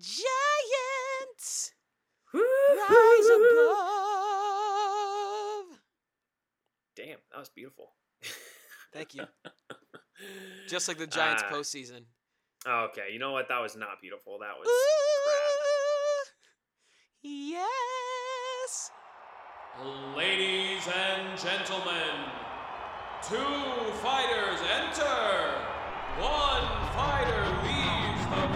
Giants rise above. Damn, that was beautiful. Thank you. Just like the Giants Ah. postseason. Okay, you know what? That was not beautiful. That was Ooh, yes. Ladies and gentlemen, two fighters enter. One fighter leaves the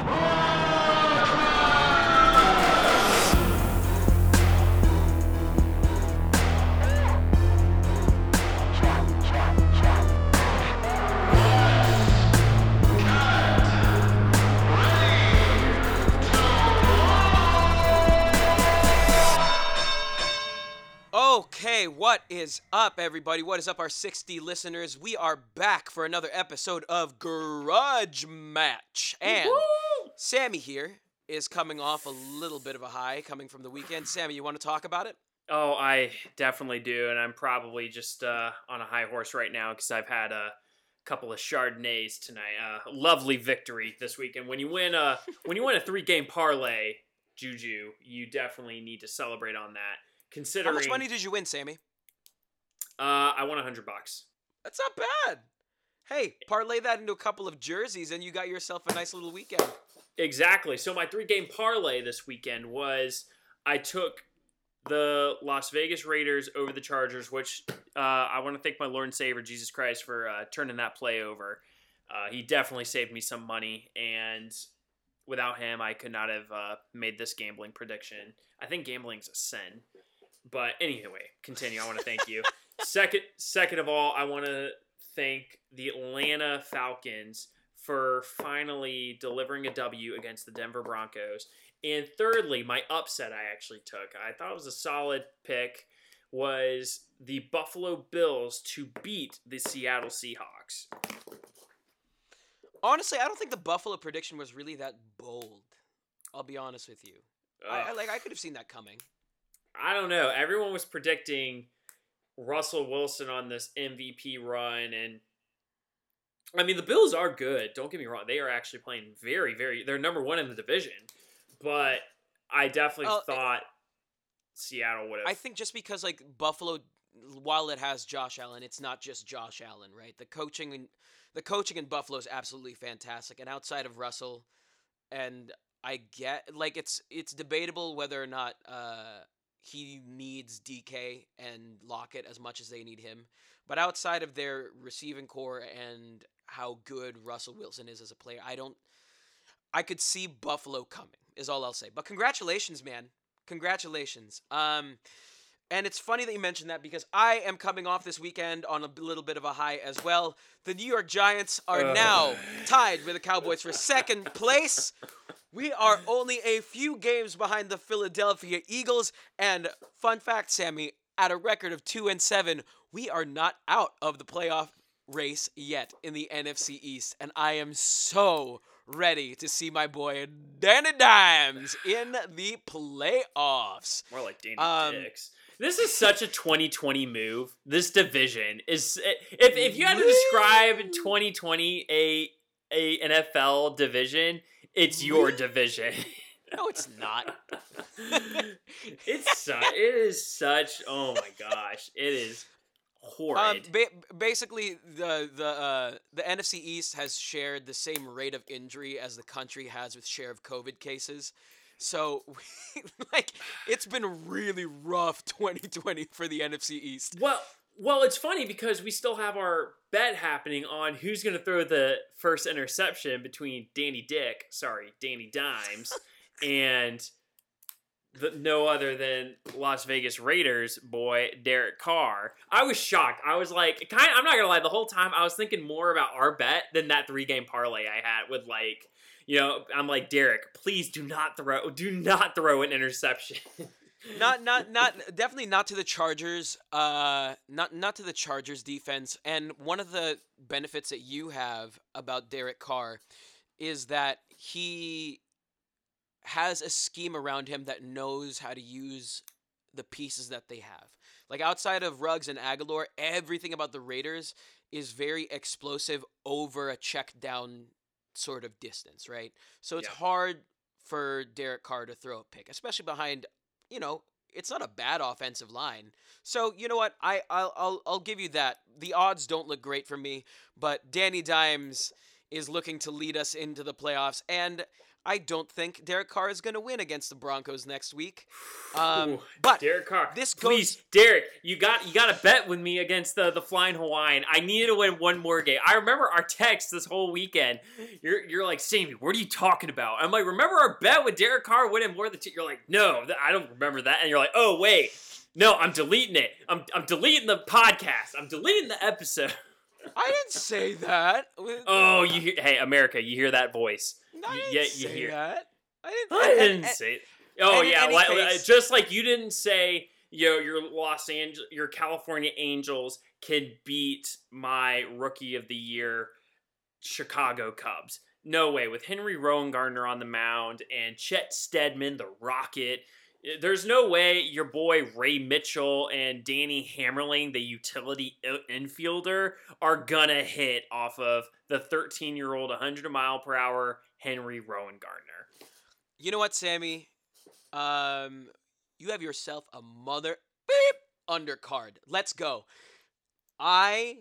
what is up, everybody? What is up, our 60 listeners? We are back for another episode of Grudge Match. And Sammy here is coming off a little bit of a high coming from the weekend. Sammy, you want to talk about it? Oh, I definitely do, and I'm probably just uh, on a high horse right now because I've had a couple of Chardonnays tonight. Uh, lovely victory this weekend. When you win a when you win a three game parlay, Juju, you definitely need to celebrate on that. Considering How much money did you win, Sammy? Uh, I won a hundred bucks. That's not bad. Hey, parlay that into a couple of jerseys and you got yourself a nice little weekend. Exactly. So my three game parlay this weekend was I took the Las Vegas Raiders over the Chargers, which uh, I want to thank my Lord and Savior Jesus Christ for uh, turning that play over. Uh, he definitely saved me some money, and without him, I could not have uh, made this gambling prediction. I think gambling's a sin, but anyway, continue. I want to thank you. second, second of all, I want to thank the Atlanta Falcons for finally delivering a W against the Denver Broncos. And thirdly, my upset I actually took. I thought it was a solid pick was the Buffalo Bills to beat the Seattle Seahawks. Honestly, I don't think the Buffalo prediction was really that bold. I'll be honest with you. I, I like I could have seen that coming. I don't know. Everyone was predicting Russell Wilson on this MVP run and I mean the Bills are good. Don't get me wrong. They are actually playing very very they're number 1 in the division. But I definitely thought Seattle would have I think just because like Buffalo, while it has Josh Allen, it's not just Josh Allen, right? The coaching and the coaching in Buffalo is absolutely fantastic, and outside of Russell, and I get like it's it's debatable whether or not uh, he needs DK and Lockett as much as they need him, but outside of their receiving corps and how good Russell Wilson is as a player, I don't. I could see Buffalo coming. Is all I'll say. But congratulations, man congratulations. Um, and it's funny that you mentioned that because I am coming off this weekend on a little bit of a high as well. The New York Giants are Ugh. now tied with the Cowboys for second place. We are only a few games behind the Philadelphia Eagles. And fun fact, Sammy, at a record of two and seven, we are not out of the playoff race yet in the NFC East. And I am so ready to see my boy Danny Dimes in the playoffs. More like Danny Um, Dix. This is such a 2020 move. This division is if if you had to describe 2020 a a NFL division, it's your division. No, it's not. it's su- it is such oh my gosh, it is Um, horrid. ba- basically, the the uh, the NFC East has shared the same rate of injury as the country has with share of COVID cases. So, like, it's been really rough 2020 for the NFC East. well, well, it's funny because we still have our bet happening on who's going to throw the first interception between Danny Dick, sorry, Danny Dimes, and the, no other than Las Vegas Raiders boy Derek Carr. I was shocked. I was like, kind. I'm not gonna lie. The whole time I was thinking more about our bet than that three game parlay I had with like, you know, I'm like Derek, please do not throw, do not throw an interception. Not, not, not. Definitely not to the Chargers. Uh, not, not to the Chargers defense. And one of the benefits that you have about Derek Carr is that he has a scheme around him that knows how to use the pieces that they have. Like outside of Ruggs and Agholor, everything about the Raiders is very explosive over a check down sort of distance, right? So it's Yeah. hard for Derek Carr to throw a pick, especially behind, you know, it's not a bad offensive line. So you know what? I I'll I'll, I'll give you that. The odds don't look great for me, but Danny Dimes is looking to lead us into the playoffs, and I don't think Derek Carr is going to win against the Broncos next week. Um, Ooh, but Derek Carr, this please, goes- Derek, you got you got to bet with me against the the Flying Hawaiian. I needed to win one more game. I remember our text this whole weekend. You're you're like, Sammy, what are you talking about? I'm like, remember our bet with Derek Carr winning more than two? You're like, no, th- I don't remember that. And you're like, oh wait, no, I'm deleting it. I'm I'm deleting the podcast. I'm deleting the episode. I didn't say that. Oh, you hear? Hey, America, you hear that voice? I you- didn't yeah, you say hear- that. I didn't. I and- didn't and- say. It. Oh yeah, like, case- just like you didn't say, you know, your Los Angeles, your California Angels can beat my Rookie of the Year Chicago Cubs. No way. With Henry Rowengartner on the mound and Chet Steadman, the Rocket. Eh, There's no way your boy Ray Mitchell and Danny Hemerling, the utility infielder, are gonna hit off of the 13 year old 100 mile per hour Henry Rowengartner. You know what, Sammy? Um, you have yourself a mother beep undercard. Let's go. I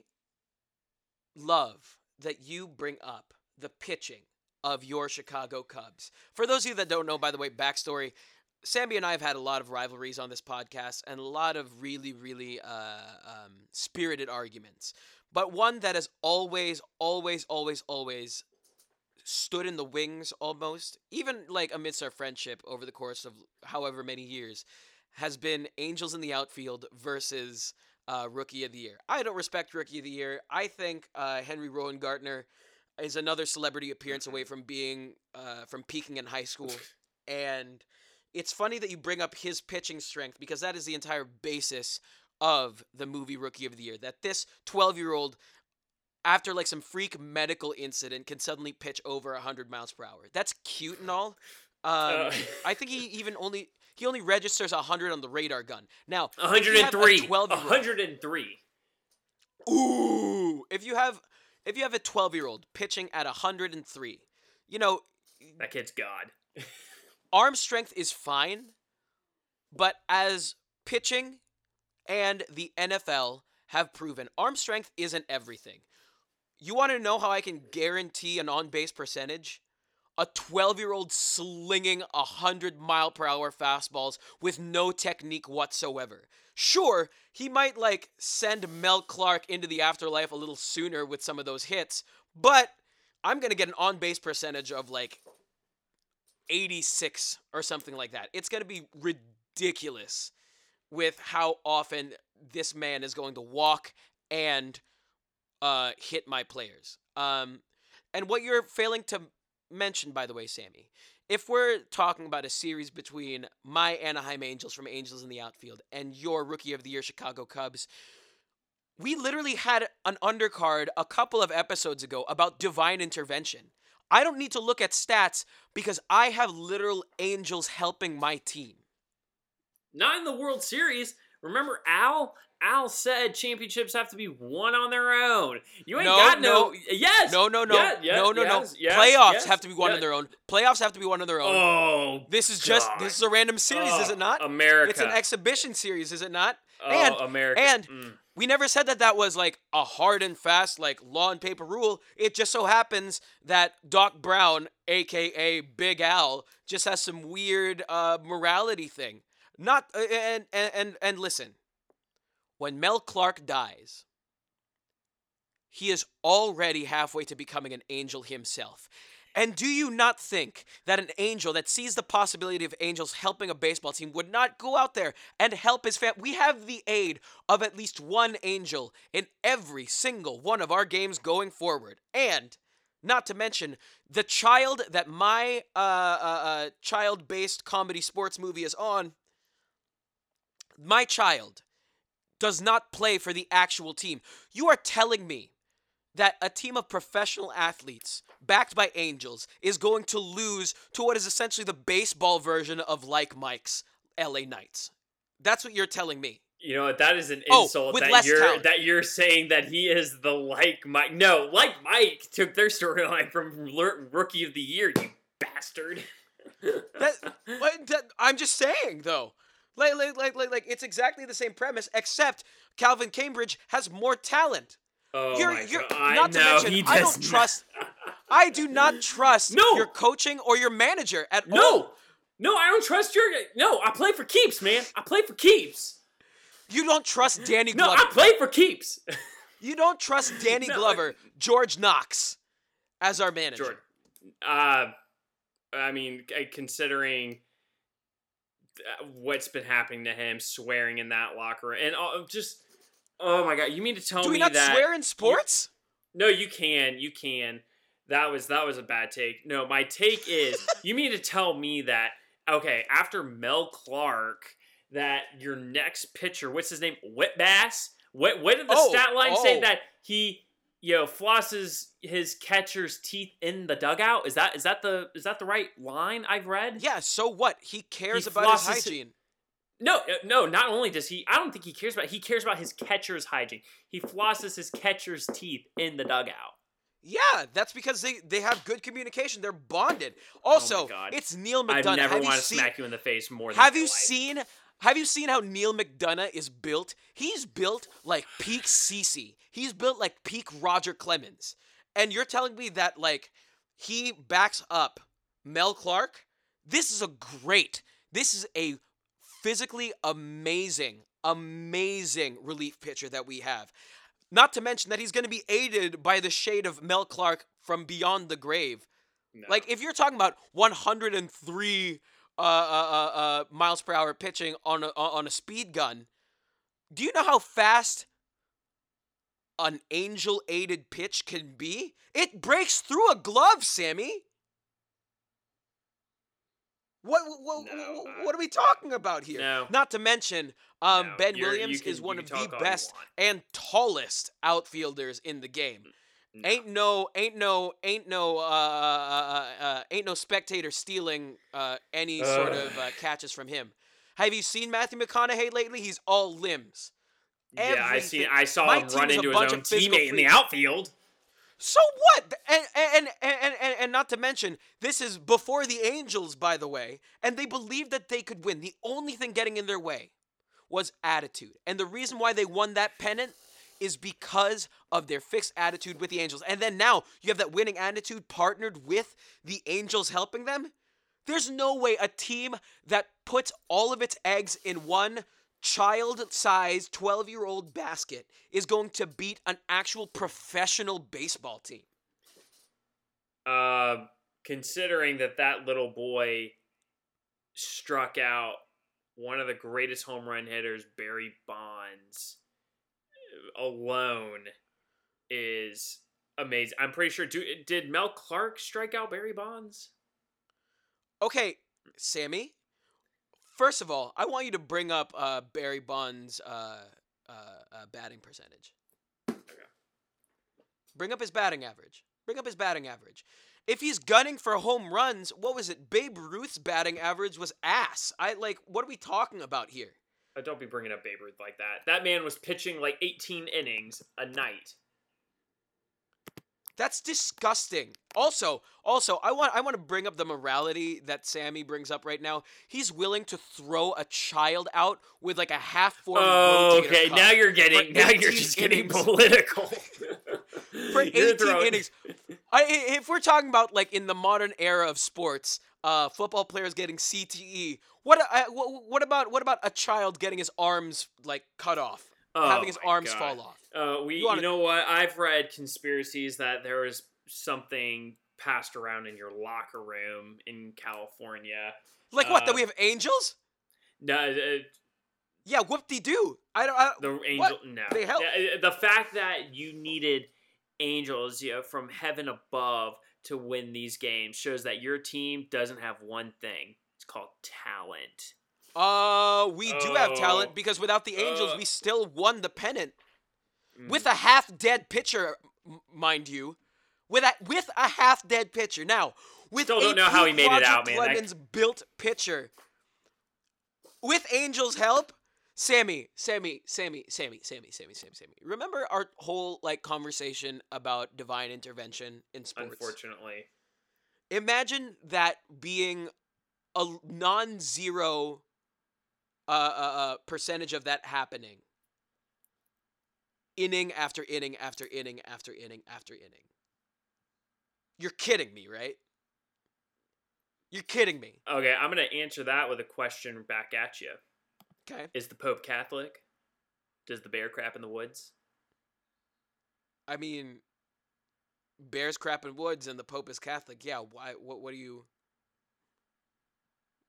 love that you bring up the pitching of your Chicago Cubs. For those of you that don't know, by the way, backstory. Sammy and I have had a lot of rivalries on this podcast and a lot of really, really uh, um, spirited arguments. But one that has always, always, always, always stood in the wings almost, even like amidst our friendship over the course of however many years, has been Angels in the outfield versus uh, Rookie of the Year. I don't respect Rookie of the Year. I think uh, Henry Rowengartner is another celebrity appearance away from being uh, from peaking in high school, and it's funny that you bring up his pitching strength because that is the entire basis of the movie Rookie of the Year. That this 12 year old after like some freak medical incident can suddenly pitch over 100 miles per hour. That's cute and all. Um, Uh. I think he even only he only registers 100 on the radar gun. Now, if you have a 103. 12-year-old 103. Ooh, if you have if you have a 12-year-old pitching at 103, you know, That kid's God. arm strength is fine, but as pitching and the NFL have proven, arm strength isn't everything. You want to know how I can guarantee an on base percentage? A 12 year old slinging 100 mile per hour fastballs with no technique whatsoever. Sure, he might like send Mel Clark into the afterlife a little sooner with some of those hits, but I'm going to get an on base percentage of like 86 or something like that. It's going to be ridiculous with how often this man is going to walk and uh, hit my players. Um, and what you're failing to mention, by the way, Sammy, if we're talking about a series between my Anaheim Angels from Angels in the Outfield and your Rookie of the Year Chicago Cubs, we literally had an undercard a couple of episodes ago about divine intervention. I don't need to look at stats because I have literal angels helping my team. Not in the World Series. Remember Al? Al said championships have to be won on their own. You ain't No, got no. no. yes. No, no, no, Yeah, yeah, no, no, yes, no. yes, Playoffs yes, have to be won on their own. Playoffs have to be won on their own. Oh, this is just God. this is a random series, is Oh, it not? America. It's an exhibition series, is it not? Oh, and- America. and- Mm. We never said that that was like a hard and fast like law and paper rule. It just so happens that Doc Brown, aka Big Al, just has some weird uh, morality thing. Not uh, and and and, and listen, when Mel Clark dies, he is already halfway to becoming an angel himself. And do you not think that an angel that sees the possibility of angels helping a baseball team would not go out there and help his family? We have the aid of at least one angel in every single one of our games going forward. And not to mention the child that my uh, uh, uh, child based comedy sports movie is on, my child does not play for the actual team. You are telling me that a team of professional athletes backed by angels is going to lose to what is essentially the baseball version of like Mike's LA Knights. That's what you're telling me. You know what? That is an Oh, insult with that you're talent. that you're saying that he is the like Mike. No, like Mike took their storyline from Rookie of the Year. You bastard. That, that- I'm just saying though. Like, like, like, like, like, it's exactly the same premise, except Calvin Cambridge has more talent. Oh you're, my you're God. not to no, mention, he I don't not. trust. I do not trust No. your coaching or your manager at all. No, no, I don't trust your. No, I play for keeps, man. I play for keeps. You don't trust Danny No, Glover. I play for keeps. You don't trust Danny No, Glover, George Knox, as our manager. George, Uh, I mean, considering uh, what's been happening to him, swearing in that locker room, and uh, just oh my god, you mean to tell Do we me not that? swear in sports? No, you can, you can. That was that was a bad take. No, my take is you mean to tell me that okay after Mel Clark that your next pitcher, what's his name, Whitt Bass? What what did the Oh, stat line say oh. that he you know flosses his catcher's teeth in the dugout? Is that is that the is that the right line I've read? Yeah. So what? He cares He about his hygiene. No, uh, no. Not only does he, I don't think he cares about. He cares about his catcher's hygiene. He flosses his catcher's teeth in the dugout. Yeah, that's because they they have good communication. They're bonded. Also, Oh it's Neal McDonough. I've never want to seen? smack you in the face more. Than Have you life. seen? Have you seen how Neal McDonough is built? He's built like peak Cece. He's built like peak Roger Clemens. And you're telling me that like he backs up Mel Clark? This is a great. This is a physically amazing, amazing relief pitcher that we have. Not to mention that he's going to be aided by the shade of Mel Clark from beyond the grave. No. Like if you're talking about 103 uh, uh, uh, uh, miles per hour pitching on a on a speed gun, do you know how fast an angel aided pitch can be? It breaks through a glove, Sammy. What what, No, what, uh, what are we talking about here? no. Not to mention, um, No, Ben Williams can- is one of the talk all you best and tallest outfielders in the game. Ain't no, ain't no, ain't no, uh, uh, uh, uh, ain't no spectator stealing uh, any sort of uh, catches from him. Have you seen Matthew McConaughey lately? He's all limbs. yeah, I see. I saw my him run into his own teammate in the outfield. So what? And and, and and and not to mention, this is before the Angels, by the way, and they believed that they could win. The only thing getting in their way was attitude, and the reason why they won that pennant is because of their fixed attitude with the Angels. And then now you have that winning attitude partnered with the Angels helping them. There's no way a team that puts all of its eggs in one child-sized 12-year-old basket is going to beat an actual professional baseball team. Uh, considering that that little boy struck out one of the greatest home run hitters, Barry Bonds, alone is amazing. I'm pretty sure. Do, did Mel Clark strike out Barry Bonds? Okay, Sammy. First of all, I want you to bring up uh, Barry Bonds' uh, uh, uh, batting percentage. Bring up his batting average. Bring up his batting average. If he's gunning for home runs, what was it? Babe Ruth's batting average was ass. I like. What are we talking about here? Uh, don't be bringing up Babe Ruth like that. That man was pitching like 18 innings a night. That's disgusting. Also, also, I want I want to bring up the morality that Sammy brings up right now. He's willing to throw a child out with like a half form. Oh, okay. cuff Now you're getting. Now you're 18 just getting innings. political. for You're 18 throwing- innings. I, i- if we're talking about like in the modern era of sports, uh, football players getting CTE. What, I, what what about what about a child getting his arms like cut off, Oh having his arms God. fall off? Uh, we, You you, wanna- know what? I've read conspiracies that there was something passed around in your locker room in California. Like what? That Uh, we have angels? No, uh, Yeah, whoop de doo. I don't. I, the angel. What? No, They help. Uh, The fact that you needed angels, you know, from heaven above to win these games shows that your team doesn't have one thing. It's called talent. Uh, we do have talent oh. because without the Angels, uh. we still won the pennant mm. with a half-dead pitcher, m- mind you, with a with a half-dead pitcher. Now, with still don't know how he made it out, man. Lemons built pitcher with Angels' help. Sammy, Sammy, Sammy, Sammy, Sammy, Sammy, Sammy, Sammy. Remember our whole like conversation about divine intervention in sports. Unfortunately, imagine that being a non-zero uh, uh, percentage of that happening inning after inning after inning after inning after inning. You're kidding me, right? You're kidding me. Okay, I'm gonna answer that with a question back at you. Okay. Is the Pope Catholic? Does the bear crap in the woods? I mean, bears crap in woods and the Pope is Catholic. Yeah. Why? What? What do you?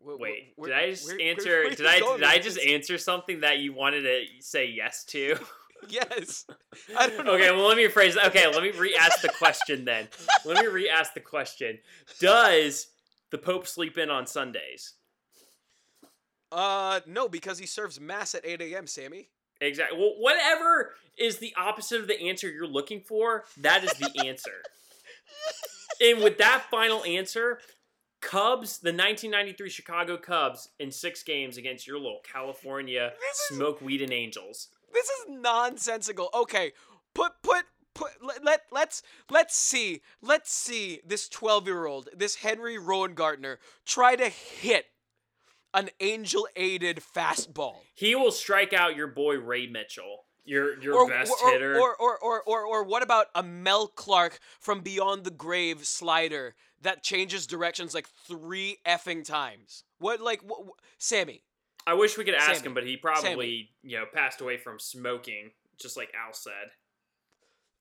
Wh- Wait, did I just answer? did I did I just answer something that you wanted to say yes to? Yes. I don't know. okay, well let me rephrase. Okay, let me re-ask the question then. Let me re-ask the question. Does the Pope sleep in on Sundays? Uh, no, because he serves mass at 8 a.m. Sammy. Exactly. Well, whatever is the opposite of the answer you're looking for, that is the answer. and with that final answer, Cubs, the 1993 Chicago Cubs, in six games against your little California is- smoke weed and angels. This is nonsensical. Okay, put put put let, let let's let's see. Let's see this 12-year-old, this Henry Rowengartner try to hit an angel-aided fastball. He will strike out your boy Ray Mitchell, your your or, best or, hitter. Or, or, or, or, or what about a Mel Clark from Beyond the Grave slider that changes directions like three effing times? What, like, wh- wh- Sammy? I wish we could ask Sammy. him, but he probably you know passed away from smoking, just like Al said.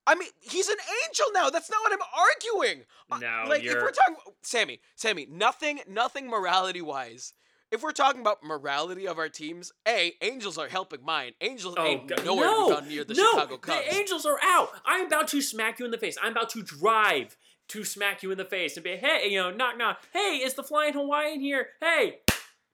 I mean, he's an angel now. That's not what I'm arguing. No, like if you're- we're talking, Sammy, Sammy, nothing, nothing morality wise. If we're talking about morality of our teams, a angels are helping mine. Angels Oh, ain't God. nowhere no, near the no, Chicago Cubs. The Angels are out. I'm about to smack you in the face. I'm about to drive to smack you in the face and be, hey, you know, knock knock. Hey, is the flying Hawaiian here? Hey,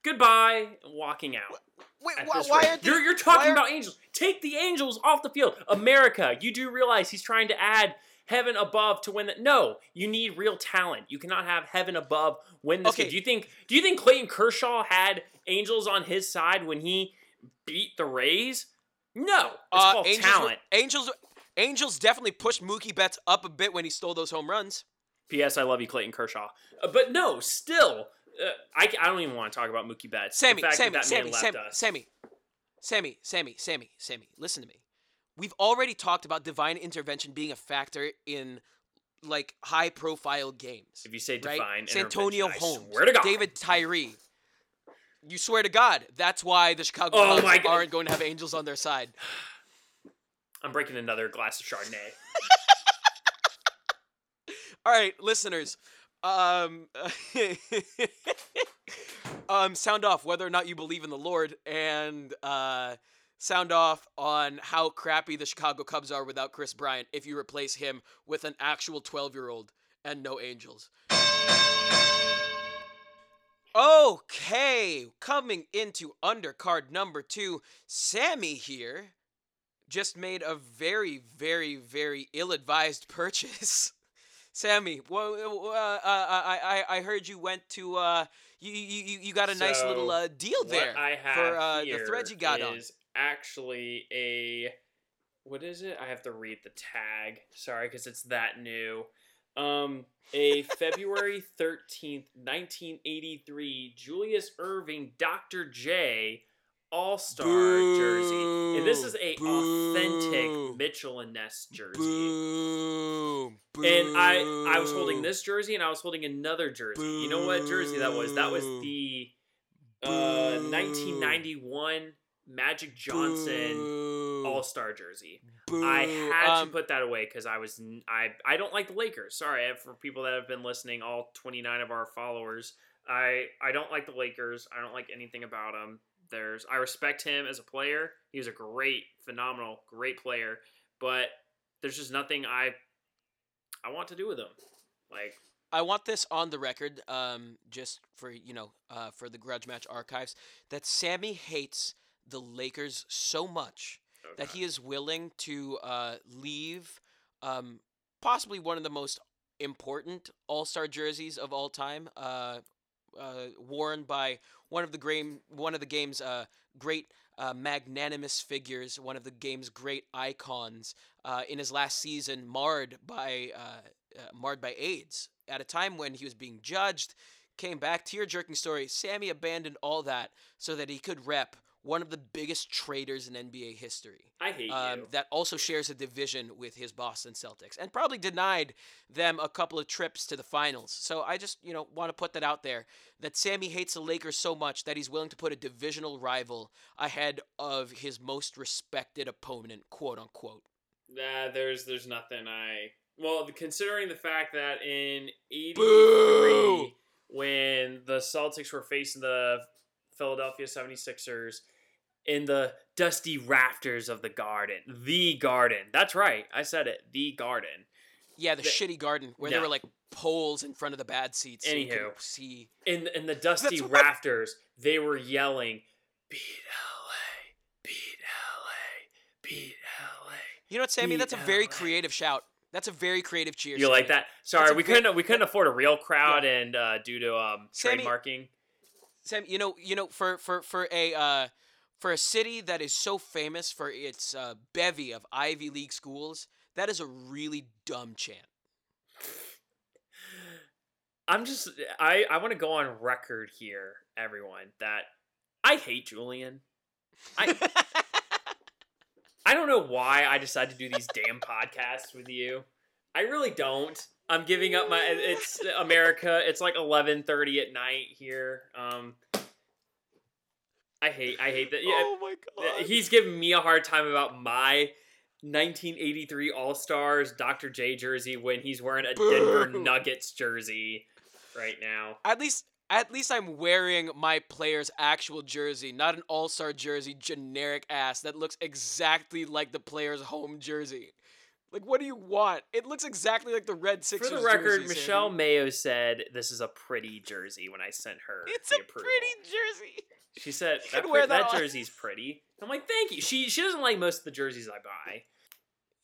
goodbye. Walking out. Wait, why, are the, you're you're talking are- about Angels? Take the Angels off the field, America. You do realize he's trying to add heaven above to win that? No, you need real talent. You cannot have heaven above win this Okay. game. Do you think? Do you think Clayton Kershaw had Angels on his side when he beat the Rays? No, it's Uh, called Angels, talent. Angels, Angels definitely pushed Mookie Betts up a bit when he stole those home runs. P.S. I love you, Clayton Kershaw. Uh, but no, still, uh, I, I don't even want to talk about Mookie Betts. Sammy, Sammy, that, Sammy, man Sammy. Sammy, Sammy, Sammy, Sammy, Sammy. Listen to me. We've already talked about divine intervention being a factor in like high-profile games. If you say right? divine Santonio intervention, I Holmes, swear to God. David Tyree. You swear to God, that's why the Chicago Oh Cubs aren't going to have Angels on their side. I'm breaking another glass of Chardonnay. All right, listeners. Um, um, sound off whether or not you believe in the Lord, and uh, sound off on how crappy the Chicago Cubs are without Kris Bryant if you replace him with an actual 12 year old and no Angels. Okay, coming into undercard number two, Sammy here just made a very, very, very ill-advised purchase. Sammy, well, uh, uh, I, I, I heard you went to, uh, you, you, you- got a nice So, little uh, deal there I have for uh, the threads you got on. Actually a what is it? I have to read the tag. Sorry, because it's that new. Um, a February thirteenth, nineteen eighty three, Julius Erving, Dr. J, All Star jersey, and this is a Boo. authentic Mitchell and Ness jersey. Boom. And I I was holding this jersey and I was holding another jersey. You know what jersey that was? That was the uh, 1991 Magic Johnson All Star jersey. Boo. I had Um, to put that away because I was I I don't like the Lakers. Sorry for people that have been listening, all 29 of our followers. I I don't like the Lakers. I don't like anything about them. There's I respect him as a player. He was a great, phenomenal, great player, but there's just nothing I I want to do with him. Like I want this on the record, um, just for you know, uh, for the Grudge Match archives, that Sammy hates the Lakers so much that he is willing to uh, leave um, possibly one of the most important All Star jerseys of all time, uh, uh, worn by one of the game, one of the game's uh, great uh, magnanimous figures, one of the game's great icons, uh, in his last season, marred by uh, uh, marred by AIDS at a time when he was being judged. came back, tear jerking story. Sammy abandoned all that so that he could rep one of the biggest traders in NBA history. I hate Um, you. that also shares a division with his Boston Celtics and probably denied them a couple of trips to the finals. So I just, you know, want to put that out there that Sammy hates the Lakers so much that he's willing to put a divisional rival ahead of his most respected opponent, quote unquote. Nah, there's there's nothing I well considering the fact that in '83 Boo! when the Celtics were facing the Philadelphia 76ers in the dusty rafters of the Garden, the Garden. That's right, I said it, the Garden. Yeah, the, The- shitty garden where Yeah. there were like poles in front of the bad seats. so you Anywho. see. In in the dusty That's rafters, they were yelling, "Beat LA, beat LA, beat LA." You know what, Sammy? That's a very LA. creative shout. That's a very creative cheer. You like that? Sorry, we couldn't we couldn't afford a real crowd and uh, due to um, Sammy- trademarking. Sam, you know, you know, for for for a uh, for a city that is so famous for its uh, bevy of Ivy League schools, that is a really dumb chant. I'm just I I want to go on record here, everyone, that I hate Julian. I I don't know why I decided to do these damn podcasts with you. I really don't. I'm giving up my it's America. It's like 11:30 at night here. Um I hate I hate that. Yeah, oh my god. he's giving me a hard time about my 1983 All Stars Dr. J jersey when he's wearing a Denver Nuggets jersey right now. at least at least I'm wearing my player's actual jersey, not an all-star jersey, generic ass that looks exactly like the player's home jersey. Like, what do you want? It looks exactly like the red Sixers. For the record, jersey, Michelle Sammy. Mayo said this is a pretty jersey when I sent her. It's the a approval. pretty jersey. She said I'd that, wear pre- that that jersey's pretty. I'm like, thank you. She she doesn't like most of the jerseys I buy.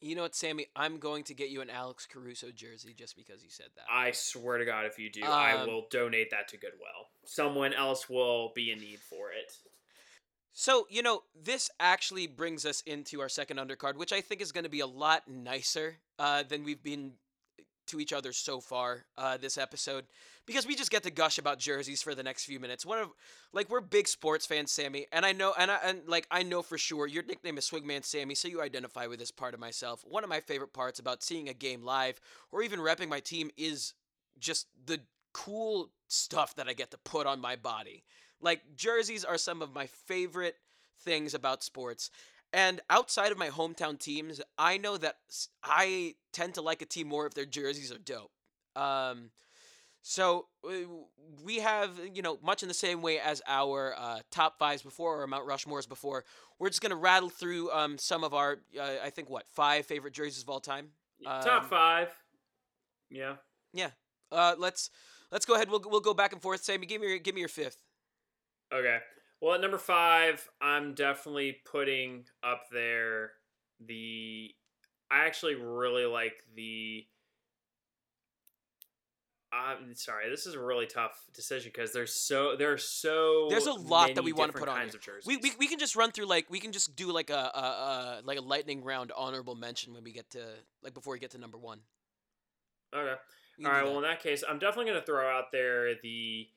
You know what, Sammy? I'm going to get you an Alex Caruso jersey just because you said that. I swear to God, if you do, I Um, will donate that to Goodwill. Someone else will be in need for it. So, you know, this actually brings us into our second undercard, which I think is going to be a lot nicer uh, than we've been to each other so far uh, this episode because we just get to gush about jerseys for the next few minutes. One of like we're big sports fans, Sammy, and I know and I, and like I know for sure your nickname is Swigman Sammy, so you identify with this part of myself. One of my favorite parts about seeing a game live or even repping my team is just the cool stuff that I get to put on my body. Like jerseys are some of my favorite things about sports. And outside of my hometown teams, I know that I tend to like a team more if their jerseys are dope. Um, so we have, you know, much in the same way as our uh, top fives before or Mount Rushmores before. We're just gonna rattle through um, some of our, uh, I think, what five favorite jerseys of all time. Top Um, five. Yeah. Yeah. Uh, let's let's go ahead. We'll we'll go back and forth. Sammy, give me your give me your fifth. Okay. Well, at number five, I'm definitely putting up there the. I actually really like the. I'm sorry. This is a really tough decision because there's so there are so There's a lot that we wanna put on kinds here. of jerseys. We, we, we can just run through like we can just do like a, a, a like a lightning round honorable mention when we get to like before we get to number one. okay. All right. Well, in that case, I'm definitely going to throw out there the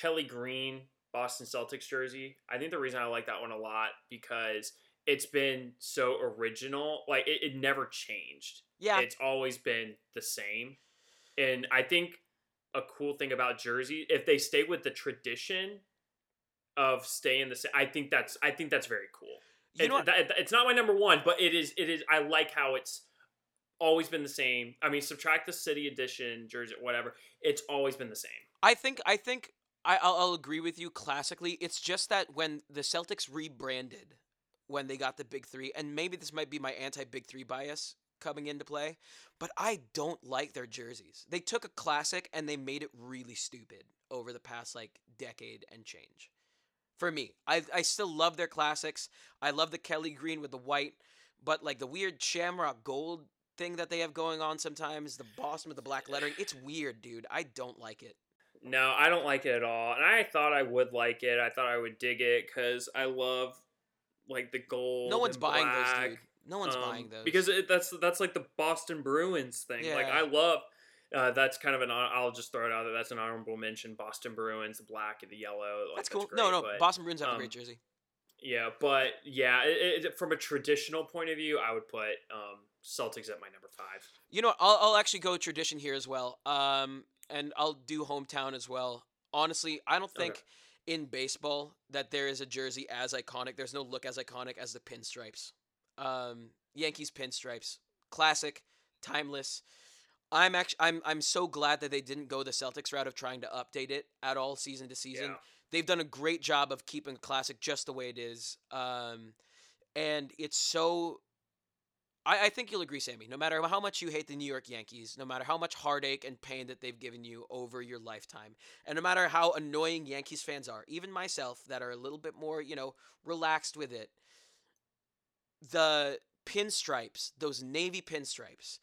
Kelly Green Boston Celtics jersey. I think the reason I like that one a lot because it's been so original. Like it, it never changed. yeah, It's always been the same. And I think a cool thing about jersey, if they stay with the tradition of staying the same, I think that's I think that's very cool. you know what? that- it's not my number one, but it is. It is. I like how it's always been the same. I mean, subtract the city edition jersey, whatever. It's always been the same. I think I think I, I'll, I'll agree with you classically. It's just that when the Celtics rebranded when they got the big three, and maybe this might be my anti big three bias coming into play, but I don't like their jerseys. They took a classic and they made it really stupid over the past like decade and change. For me, I I still love their classics. I love the Kelly green with the white, but like the weird shamrock gold thing that they have going on sometimes, the Boston with the black lettering, it's weird, dude. I don't like it. No, I don't like it at all. And I thought I would like it. I thought I would dig it because I love like the gold. No one's buying black. those, dude. No one's Um, buying those because it, that's that's like the Boston Bruins thing. Like I love Uh, that's kind of an. I'll just throw it out there. That's an honorable mention. Boston Bruins, the black and the yellow. Like, That's cool. great, no, no, but- Boston Bruins have a um, great jersey. Yeah, but yeah, it, it, from a traditional point of view, I would put um, Celtics at my number five. You know, I'll I'll actually go tradition here as well. Um, and I'll do hometown as well. Honestly, I don't Okay. think in baseball that there is a jersey as iconic. There's no look as iconic as the pinstripes. Um, Yankees pinstripes, classic, timeless. I'm actually I'm I'm so glad that they didn't go the Celtics route of trying to update it at all season to season. Yeah. They've done a great job of keeping classic just the way it is. Um, and it's so I, I think you'll agree, Sammy. No matter how much you hate the New York Yankees, no matter how much heartache and pain that they've given you over your lifetime, and no matter how annoying Yankees fans are, even myself, that are a little bit more, you know, relaxed with it, the pinstripes, those navy pinstripes,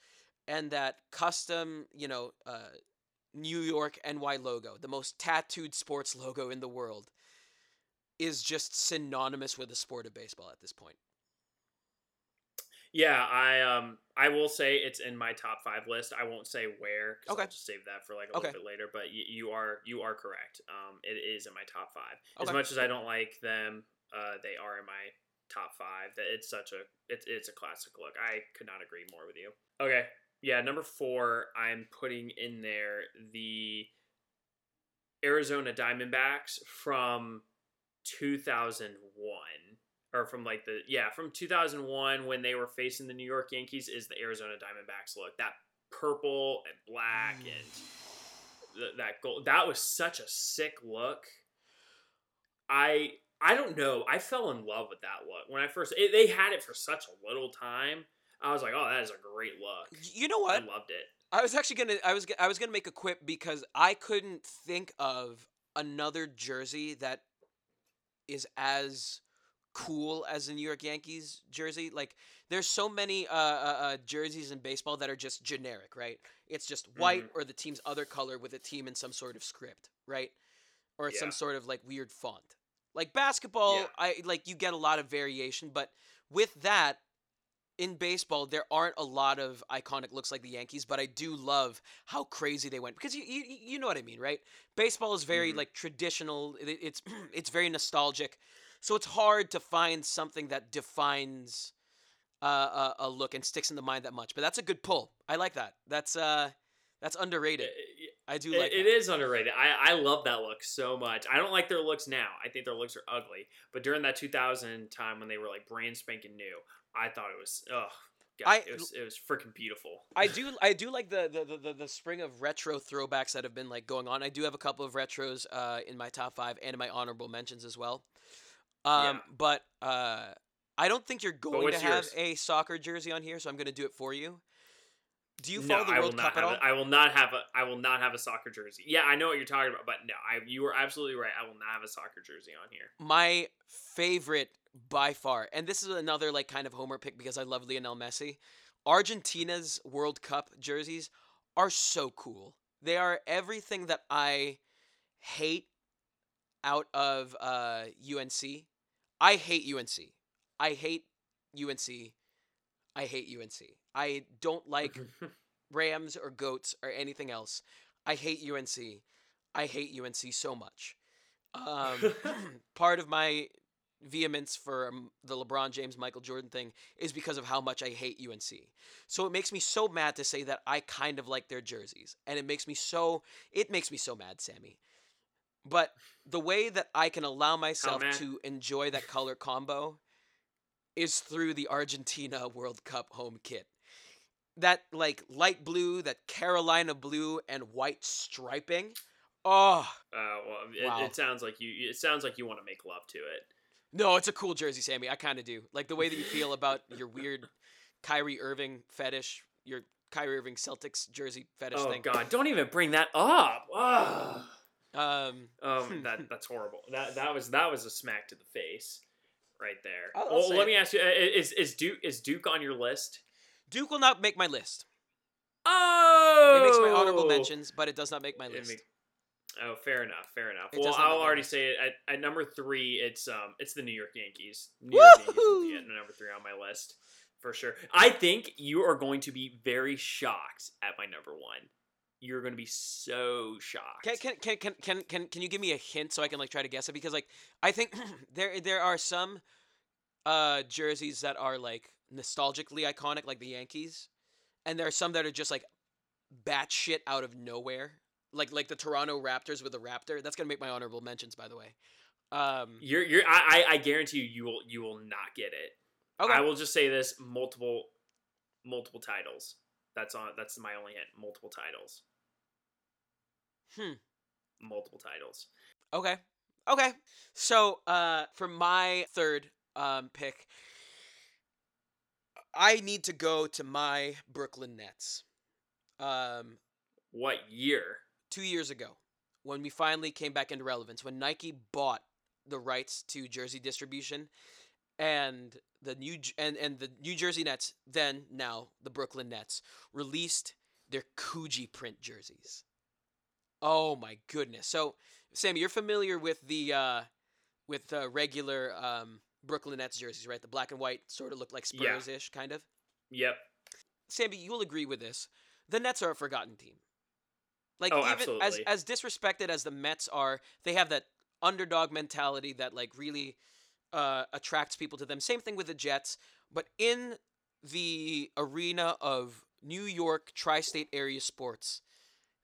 and that custom, you know, uh, New York NY logo, the most tattooed sports logo in the world, is just synonymous with the sport of baseball at this point. Yeah, I um I will say it's in my top five list. I won't say where. 'cause Okay. I'll just save that for like a Okay. little bit later. But you, you are you are correct. Um, it is in my top five. Okay. As much as I don't like them, uh, they are in my top five. That it's such a it's it's a classic look. I could not agree more with you. Okay, yeah, number four. I'm putting in there the Arizona Diamondbacks from 2001 or from like the yeah from 2001 when they were facing the New York Yankees is the Arizona Diamondbacks look. That purple and black and th- that gold that was such a sick look. I I don't know. I fell in love with that look when I first it, they had it for such a little time. I was like oh that is a great look. You know what? I loved it. I was actually gonna I was I was gonna make a quip because I couldn't think of another jersey that is as cool as the New York Yankees jersey. Like there's so many uh, uh, uh, jerseys in baseball that are just generic, right? It's just white Mm-hmm. or the team's other color with a team in some sort of script, right? Or some sort of like weird font. Like basketball, Yeah. I like you get a lot of variation, but with that, in baseball, there aren't a lot of iconic looks like the Yankees, but I do love how crazy they went because you you, you know what I mean, right? Baseball is very Mhm. like traditional. It, it's it's very nostalgic, so it's hard to find something that defines uh, a, a look and sticks in the mind that much. But that's a good pull. I like that. That's uh that's underrated. I do It- like it that. is underrated. I, I love that look so much. I don't like their looks now. I think their looks are ugly. But during that 2000 time when they were like brand spanking new, I thought it was oh god, I- it was it was freaking beautiful. I do I do like the, the, the, the, the spring of retro throwbacks that have been like going on. I do have a couple of retros uh, in my top five and in my honorable mentions as well. Um, Yeah. But uh, I don't think you're going to have yours? a soccer jersey on here, so I'm going to do it for you. Do you no, follow the I will World Cup at all? a, I will not have a I will not have a soccer jersey. Yeah, I know what you're talking about, but no, I you were absolutely right. I will not have a soccer jersey on here. my favorite by far, and this is another like kind of homer pick because I love Lionel Messi. Argentina's World Cup jerseys are so cool. They are everything that I hate out of uh, UNC. I hate UNC. I hate UNC. I hate UNC. I don't like Rams or goats or anything else. I hate UNC. I hate UNC so much. Um, part of my vehemence for um, the LeBron James Michael Jordan thing is because of how much I hate UNC. So it makes me so mad to say that I kind of like their jerseys, and it makes me so it makes me so mad, Sammy. But the way that I can allow myself mad? to enjoy that color combo is through the Argentina World Cup home kit. That like light blue, that Carolina blue and white striping. Oh, Uh, well, it, Wow. it sounds like you. It sounds like you want to make love to it. No, it's a cool jersey, Sammy. I kind of do. Like the way that you feel about your weird Kyrie Irving fetish, your Kyrie Irving Celtics jersey fetish Oh thing. God! Don't even bring that up. Um, Oh, that that's horrible. That that was that was a smack to the face, right there. I'll- I'll well, let it. me ask you: is is Duke is Duke on your list? Duke will not make my list. Oh, It makes my honorable mentions, but it does not make my list. make- oh, fair enough, fair enough. It well, I'll already list. say it at, at number three. It's um, it's the New York Yankees. New York Yankees will be at number three on my list for sure. I think you are going to be very shocked at my number one. You're going to be so shocked. Can, can can can can can can you give me a hint so I can like try to guess it? Because like I think there there are some uh jerseys that are like nostalgically iconic, like the Yankees, and there are some that are just like batshit out of nowhere, like like the Toronto Raptors with the Raptor. That's gonna make my honorable mentions, by the way. Um, You're you're I I I guarantee you you will you will not get it. okay. I will just say this multiple multiple titles. That's on that's my only hint. Multiple titles. Hmm. Multiple titles. Okay. Okay. So, uh, for my third um, pick, I need to go to my Brooklyn Nets. Um, What year? two years ago, when we finally came back into relevance, when Nike bought the rights to jersey distribution, and the new and and the New Jersey Nets, then now the Brooklyn Nets, released their Coogi print jerseys. Oh my goodness! So, Sammy, you're familiar with the uh, with the regular um, Brooklyn Nets jerseys, right? The black and white sort of look like Yeah. Spurs-ish, kind of. Yep. Sammy, you'll agree with this. The Nets are a forgotten team. Like Oh, even as as disrespected as the Mets are, they have that underdog mentality that like really uh, attracts people to them. Same thing with the Jets, but in the arena of New York tri-state area sports,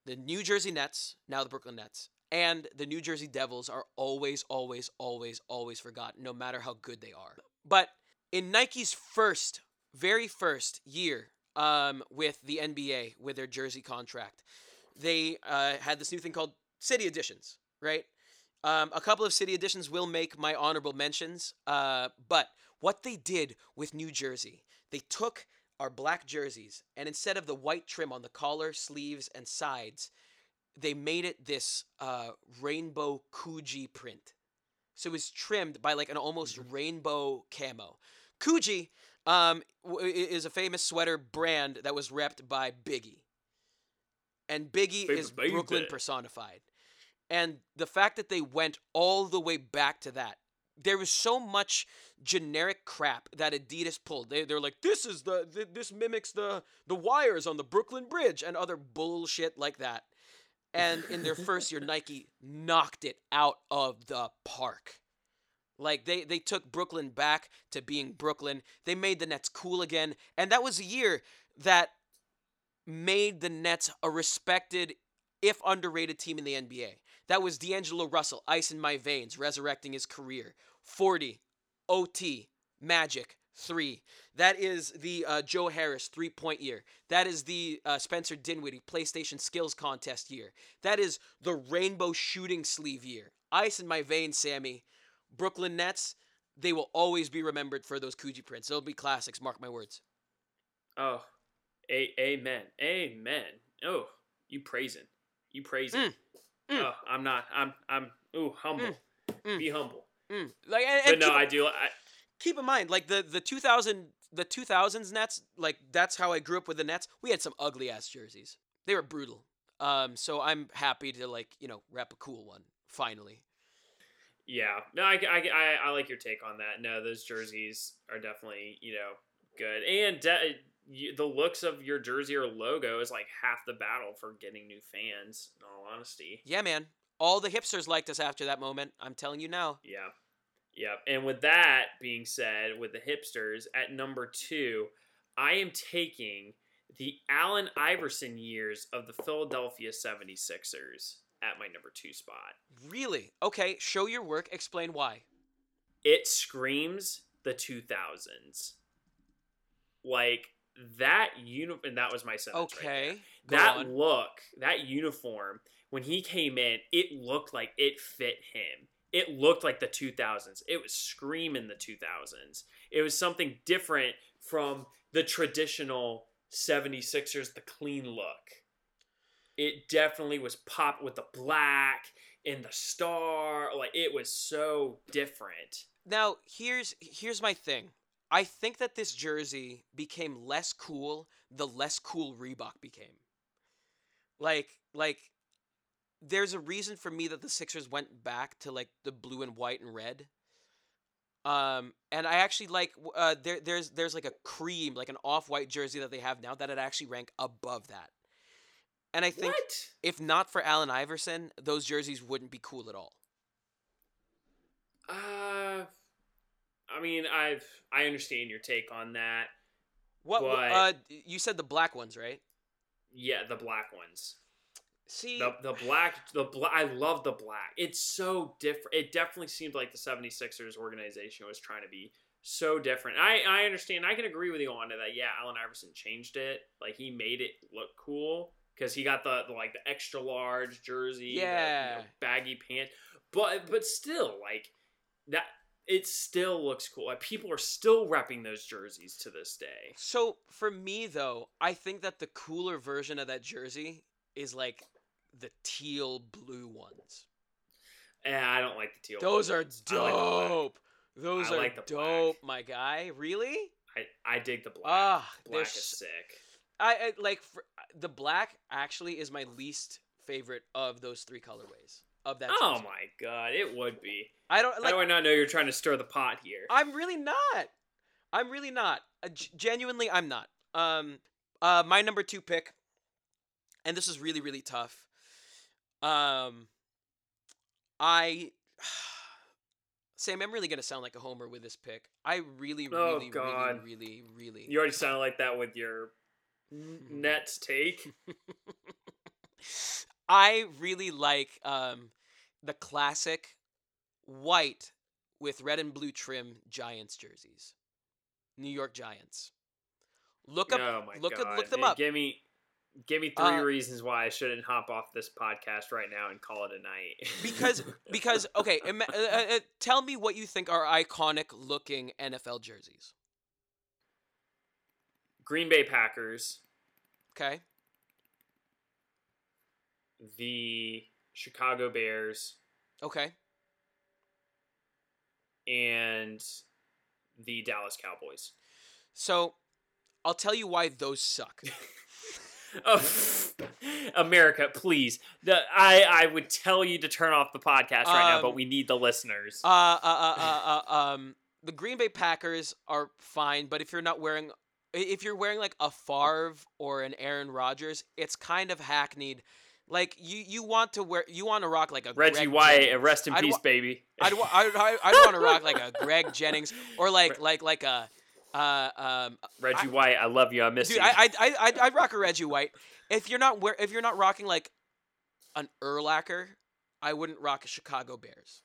the New Jersey Nets, now the Brooklyn Nets, and the New Jersey Devils are always, always, always, always forgotten, no matter how good they are. But in Nike's first, very first year um, with the NBA, with their jersey contract, they uh, had this new thing called City Editions, right? Um, a couple of City Editions will make my honorable mentions, uh, but what they did with New Jersey, they took our black jerseys and instead of the white trim on the collar, sleeves, and sides, they made it this uh, rainbow Coogi print. So it was trimmed by like an almost rainbow camo. Coogi um, is a famous sweater brand that was repped by Biggie. And Biggie Favorite is baby. Brooklyn personified. And the fact that they went all the way back to that, there was so much generic crap that Adidas pulled. They they're like, this is the th- this mimics the the wires on the Brooklyn Bridge and other bullshit like that. And in their first year, Nike knocked it out of the park. Like they they took Brooklyn back to being Brooklyn. They made the Nets cool again, and that was a year that made the Nets a respected, if underrated team in the NBA. That was D'Angelo Russell, ice in my veins, resurrecting his career. 40, OT, Magic, three. That is the uh, Joe Harris three point year. That is the uh, Spencer Dinwiddie PlayStation Skills Contest year. That is the Rainbow Shooting Sleeve year. Ice in my veins, Sammy. Brooklyn Nets, they will always be remembered for those Coogi prints. They'll be classics, mark my words. Oh, a- amen, amen. Oh, you praising, you praising. Mm, mm. Oh, I'm not. I'm. I'm. Ooh, humble. mm. Be humble. Mm. Like, and, But no, keep, I do. I, keep in mind, like the the 2000 the 2000s Nets, like that's how I grew up with the Nets. We had some ugly ass jerseys. They were brutal. Um, so I'm happy to like you know rep a cool one finally. yeah. No, I, I, I, I like your take on that. No, those jerseys are definitely you know good, and de- you, the looks of your jersey or logo is like half the battle for getting new fans. In all honesty. Yeah, man. All the hipsters liked us after that moment. I'm telling you now. Yeah. Yep. And with that being said, with the hipsters at number two, I am taking the Allen Iverson years of the Philadelphia 76ers at my number two spot. Really? Okay, show your work. Explain why. It screams the 2000s. Like that uniform, and that was my sentence. right. Okay. go that on. look, that uniform, when he came in, it looked like it fit him. It looked like the 2000s. It was screaming the 2000s. It was something different from the traditional 76ers, the clean look. It definitely was pop with the black and the star. Like it was so different. Now, here's here's my thing. I think that this jersey became less cool the less cool Reebok became. Like like there's a reason for me that the Sixers went back to like the blue and white and red. Um and I actually like uh there there's there's like a cream like an off-white jersey that they have now that it actually rank above that. And I think what? if not for Allen Iverson, those jerseys wouldn't be cool at all. Uh, I mean, I've I understand your take on that. What? what- But- uh, you said the black ones, right? Yeah, the black ones. See, The the black the black I love the black. It's so different. It definitely seemed like the 76ers organization was trying to be so different. I I understand. I can agree with you on it that yeah, Allen Iverson changed it. Like he made it look cool cuz he got the, the like the extra large jersey, the, you know, Yeah. baggy pants. But but still like that it still looks cool. Like people are still repping those jerseys to this day. So for me though, I think that the cooler version of that jersey is like the teal blue ones. And I don't like the teal. Ones. Those are. I like dope. Those I are like the black. dope, my guy. Really? I, I dig the black. Ah, black is sick. I, I like for, the black actually is my least favorite of those three colorways of that. Oh jersey. my god, it would be. I don't How do I not know you're trying to stir the pot here? I'm really not. I'm really not. Uh, g- genuinely, I'm not. Um, uh, my number two pick, and this is really really tough. Um, I. Sam, I'm really gonna sound like a homer with this pick. I really, Oh, really, God. really, really, really. You already sounded like that with your Nets take. I really like um, the classic white with red and blue trim Giants jerseys. New York Giants. Look up. oh look god! up- look them Hey, up. Give me, give me three Uh, reasons why I shouldn't hop off this podcast right now and call it a night. because because okay, ima- uh, uh, uh, tell me what you think are iconic looking NFL jerseys. Green Bay Packers, Okay. The Chicago Bears, Okay. and the Dallas Cowboys. So, I'll tell you why those suck. Oh, America, please. The, I I would tell you to turn off the podcast right now, but Um, we need the listeners. Uh, uh, uh, uh, uh, um, the Green Bay Packers are fine, but if you're not wearing, if you're wearing like a Favre or an Aaron Rodgers, it's kind of hackneyed. Like you, you want to wear, you want to rock like a Reggie Greg White, Jennings. rest in I'd peace, wa- baby. I'd, wa- I'd, I'd, I'd want to rock like a Greg Jennings or like like like a, uh, um, Reggie White, I love you. I miss dude, you. I, I, I, I'd, rock a Reggie White. If you're not wear, if you're not rocking like an Urlacher, I wouldn't rock a Chicago Bears.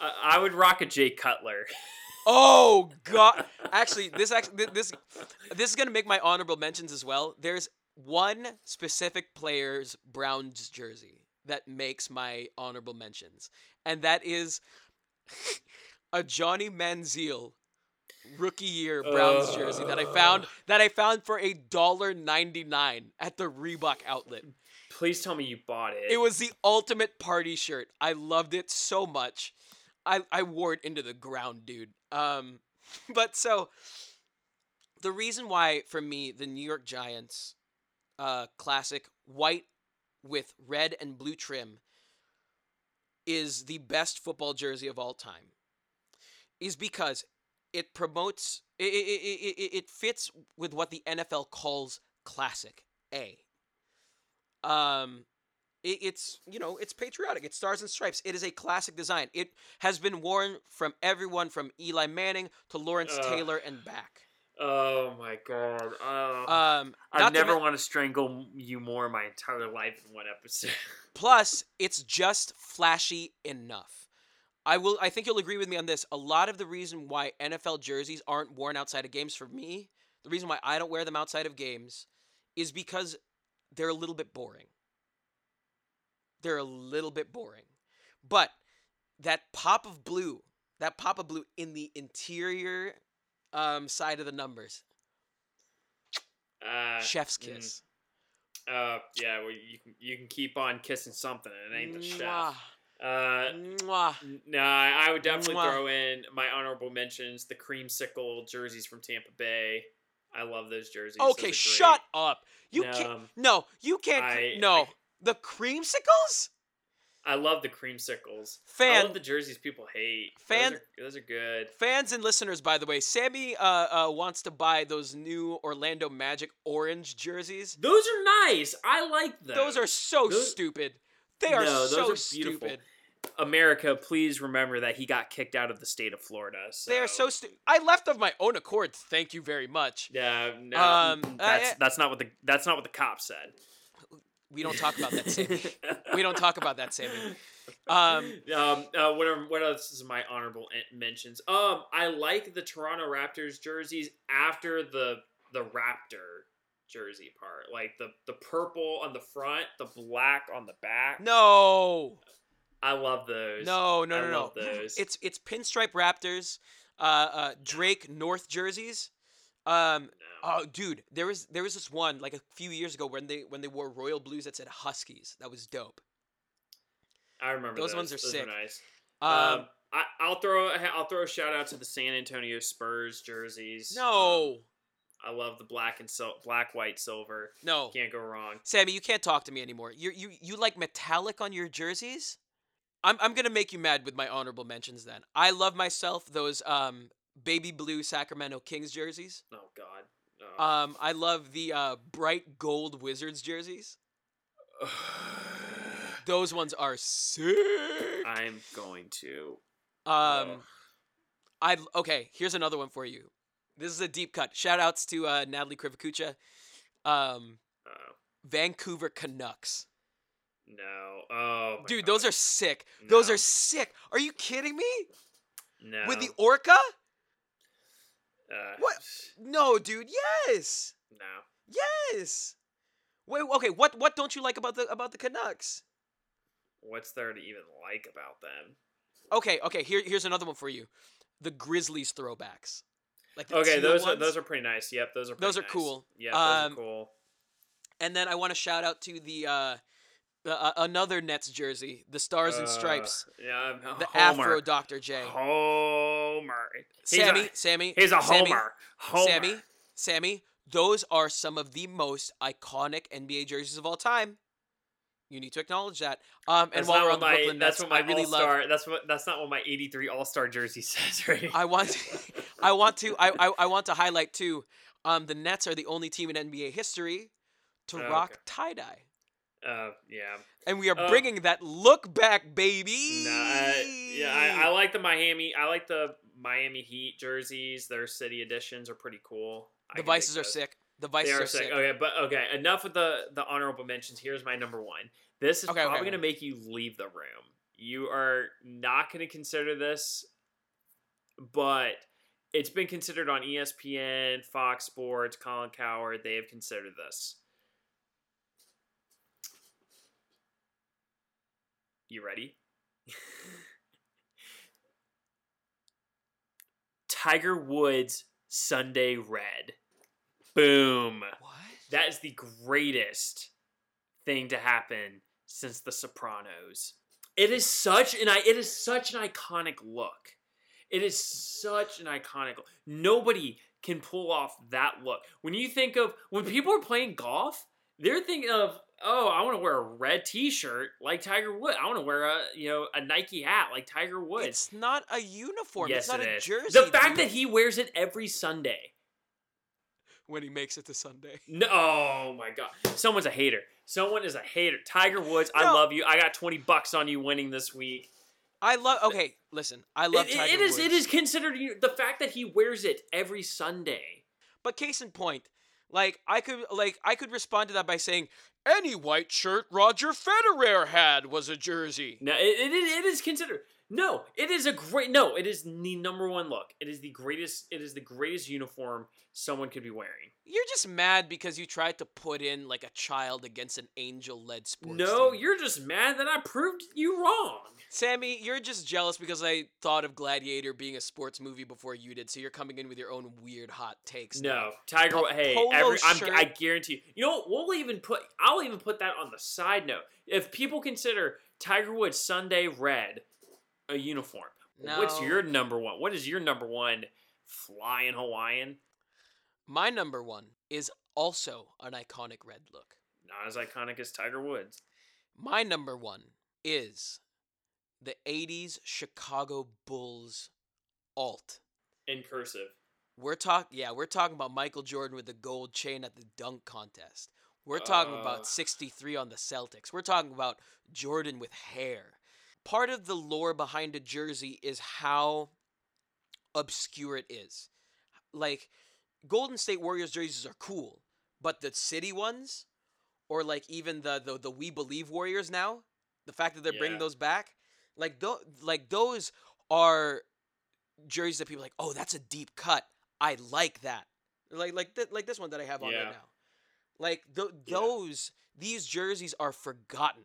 Uh, I would rock a Jay Cutler. Oh God! Actually, this actually this this is gonna make my honorable mentions as well. There's one specific player's Browns jersey that makes my honorable mentions, and that is a Johnny Manziel rookie year Browns jersey that I found that I found for a dollar ninety nine at the Reebok outlet. Please tell me you bought it. It was the ultimate party shirt. I loved it so much. I, I wore it into the ground, dude. Um, but so the reason why for me the New York Giants uh, classic white with red and blue trim is the best football jersey of all time is because it promotes it, it, it, it, it fits with what the NFL calls classic A. Um it, it's you know it's patriotic. It's stars and stripes. It is a classic design. It has been worn from everyone from Eli Manning to Lawrence Ugh. Taylor and back. Oh my god. Oh. Um, I never want to strangle you more in my entire life in one episode. Plus, it's just flashy enough. I will. I think you'll agree with me on this. A lot of the reason why NFL jerseys aren't worn outside of games for me, the reason why I don't wear them outside of games, is because they're a little bit boring. They're a little bit boring, but that pop of blue, that pop of blue in the interior um, side of the numbers, Uh, chef's mm, kiss. Uh, yeah, well, you can you can keep on kissing something. It ain't the Mwah. chef. Uh, Mwah. no, I would definitely Mwah. throw in my honorable mentions: the creamsicle jerseys from Tampa Bay. I love those jerseys. Okay, great. shut up. You No, can't. um, No, you can't. I- no, I- the creamsicles. I love the creamsicles. I Fan love the jerseys people hate. Fan- those are, those are good. fans and listeners, by the way, Sammy uh, uh, wants to buy those new Orlando Magic orange jerseys. Those are nice. I like those. Those are so Those- stupid. They are No, so are stupid. America. Please remember that he got kicked out of the state of Florida. So. They are so stupid. I left of my own accord. Thank you very much. Yeah, no, Um, that's I- that's not what the that's not what the cops said. We don't talk about that, Sammy. we don't talk about that, Sammy. Um, um, uh, what are, what else is my honorable mentions? Um, I like the Toronto Raptors jerseys after the the Raptor jersey part, like the the purple on the front, the black on the back. no, I love those. no, no, I no, no. those. It's it's pinstripe Raptors, uh, uh, Drake North jerseys. Um, No. oh, dude, there was there was this one like a few years ago when they when they wore royal blues that said Huskies. That was dope. I remember those those. ones are Those sick. nice. Um, Um, I, I'll throw a- I'll throw a shout out to the San Antonio Spurs jerseys. Um, no, I love the black and sil- black, white, silver. no, Can't go wrong. Sammy, you can't talk to me anymore. You you you like metallic on your jerseys? I'm I'm gonna make you mad with my honorable mentions. Then I love myself those um baby blue Sacramento Kings jerseys. Oh God. Oh. Um, I love the uh, bright gold Wizards jerseys. Those ones are sick. I'm going to. Um, Ugh. I okay. Here's another one for you. This is a deep cut. Shout outs to uh, Natalie Krivakucha. Um, Oh, Vancouver Canucks. no. Oh, Dude, God. those are sick. Those are sick. Are you kidding me? no. With the orca? Uh, What? No, dude. Yes. No. Yes. Wait. Okay. What What don't you like about the about the Canucks? What's there to even like about them? Okay. Okay. Here Here's another one for you. The Grizzlies throwbacks. Like the Okay, those are those are pretty nice. Yep, those are. Those are nice. cool. Those Um, are cool. And then I want to shout out to the uh, the uh, another Nets jersey, the Stars and Stripes, Uh, yeah, I'm- the Homer. Afro Dr. J. Homer. He's Sammy, A, Sammy, he's a Sammy, homer. Homer. Sammy, Sammy. Those are some of the most iconic NBA jerseys of all time. You need to acknowledge that. Um, and That's while we're on the my, Brooklyn that's Nets, what my I really love. all-star, That's what. That's not what my '83 All Star jersey says, right? I want, I want to, I, I, I want to highlight too. Um, the Nets are the only team in NBA history to Oh, rock okay. tie dye, Uh, yeah. and we are Oh. bringing that look back, baby. I, yeah, I, I like the Miami. I like the Miami Heat jerseys. Their city editions are pretty cool. The Vices are sick. The They Vices are are sick. sick. Okay, but okay, enough with the the honorable mentions. Here's my number one. This is Okay, probably okay. gonna make you leave the room. You are not gonna consider this, but it's been considered on ESPN, Fox Sports, Colin Cowherd. They have considered this. You ready? Tiger Woods Sunday Red. Boom. What? That is the greatest thing to happen since The Sopranos. It is such an i- it is such an iconic look. It is such an iconic. look. Nobody can pull off that look. When you think of when people are playing golf, they're thinking of oh, I want to wear a red T-shirt like Tiger Woods. I want to wear a you know a Nike hat like Tiger Woods. It's not a uniform. yes, it's not it a is. jersey. The fact that he wears it every Sunday. when he makes it to Sunday. No, oh my god. Someone's a hater. Someone is a hater. Tiger Woods, I love you. I got 20 bucks on you winning this week. I love. Okay, listen. I love it- Tiger it is Woods. it is considered the fact that he wears it every Sunday. But case in point, like I could like I could respond to that by saying any white shirt Roger Federer had was a jersey. No, it, it, it is considered. No, it is a great no, it is the number one look. It is the greatest it is the greatest uniform someone could be wearing. You're just mad because you tried to put in like a child against an angel-led sports no, team. you're just mad that I proved you wrong. Sammy, you're just jealous because I thought of Gladiator being a sports movie before you did, so you're coming in with your own weird hot takes. now. No, Tiger. Po- hey, every. I guarantee. You, you know, what? we'll even put. I'll even put that on the side note. If people consider Tiger Woods Sunday Red a uniform, what's your number one? What is your number one? Flying Hawaiian, My number one is also an iconic red look. not as iconic as Tiger Woods. My number one is the 80s Chicago Bulls alt. In cursive. We're talking yeah, we're talking about Michael Jordan with the gold chain at the dunk contest. We're talking Uh. about 63 on the Celtics. We're talking about Jordan with hair. Part of the lore behind a jersey is how obscure it is. Like Golden State Warriors jerseys are cool, but the city ones or like even the the, the We Believe Warriors now, the fact that they're bringing those back, like those like those are jerseys that people are like, "Oh, that's a deep cut. I like that." Like like th- like this one that I have on Yeah. right now. Like th- Yeah. those these jerseys are forgotten.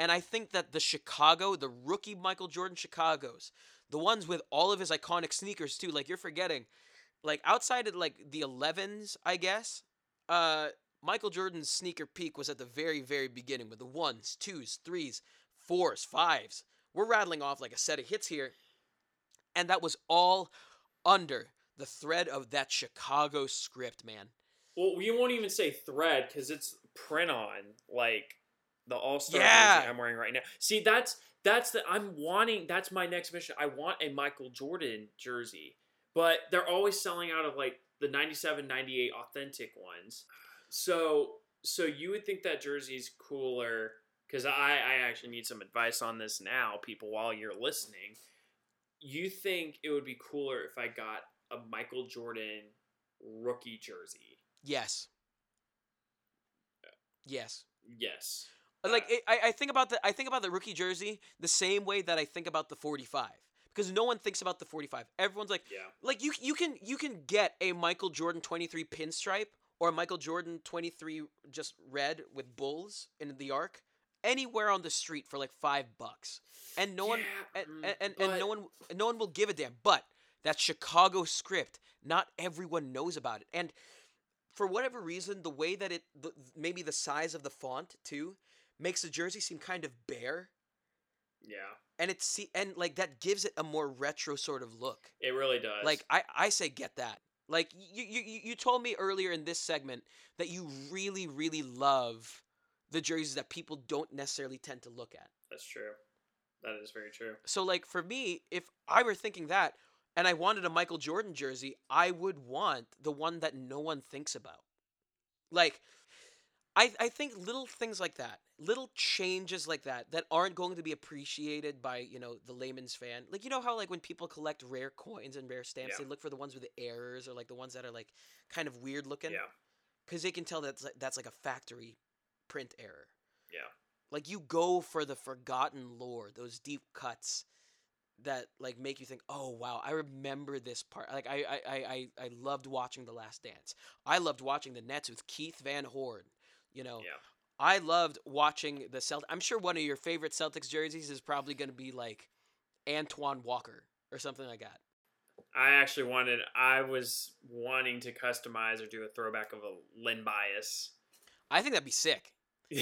And I think that the Chicago, the rookie Michael Jordan Chicago's, the ones with all of his iconic sneakers too, like you're forgetting, like outside of like the 11s, I guess, uh Michael Jordan's sneaker peak was at the very very beginning with the ones, twos, threes, fours, fives. We're rattling off like a set of hits here. And that was all under the thread of that Chicago script, man. Well, we won't even say thread because it's print on like the All Star Yeah. jersey I'm wearing right now. See, that's that's the I'm wanting. That's my next mission. I want a Michael Jordan jersey, but they're always selling out of like the 97, 98 authentic ones. So, so you would think that jersey's cooler because I I actually need some advice on this now, people, while you're listening. You think it would be cooler if I got a Michael Jordan rookie jersey? Yes. Yes. Yes. Like it, I, I think about the I think about the rookie jersey the same way that I think about the 45 because no one thinks about the 45. Everyone's like Yeah. like you you can you can get a Michael Jordan 23 pinstripe or a Michael Jordan 23 just red with bulls in the arc anywhere on the street for like 5 bucks. And no one Yeah, and, mm, and, and, and but- no one no one will give a damn. But that Chicago script, not everyone knows about it. And for whatever reason, the way that it the, maybe the size of the font too makes the jersey seem kind of bare Yeah. and it's see and like that gives it a more retro sort of look. It really does. Like I I say get that. Like you you you- you told me earlier in this segment that you really really love the jerseys that people don't necessarily tend to look at. that's true. That is very true. So like for me, if I were thinking that and I wanted a Michael Jordan jersey, I would want the one that no one thinks about. Like I I think little things like that, little changes like that that aren't going to be appreciated by, you know, the layman's fan. Like you know how like when people collect rare coins and rare stamps, Yeah. they look for the ones with the errors or like the ones that are like kind of weird looking Yeah. cuz they can tell that's like, that's like a factory print error. Yeah. Like you go for the forgotten lore, those deep cuts that like make you think, oh wow, I remember this part. Like I I, I, I, I loved watching The Last Dance. I loved watching the Nets with Keith Van Horn. You know, Yeah. I loved watching the Celt. I'm sure one of your favorite Celtics jerseys is probably going to be like Antoine Walker or something like that. I actually wanted. I was wanting to customize or do a throwback of a Len Bias. I think that'd be sick.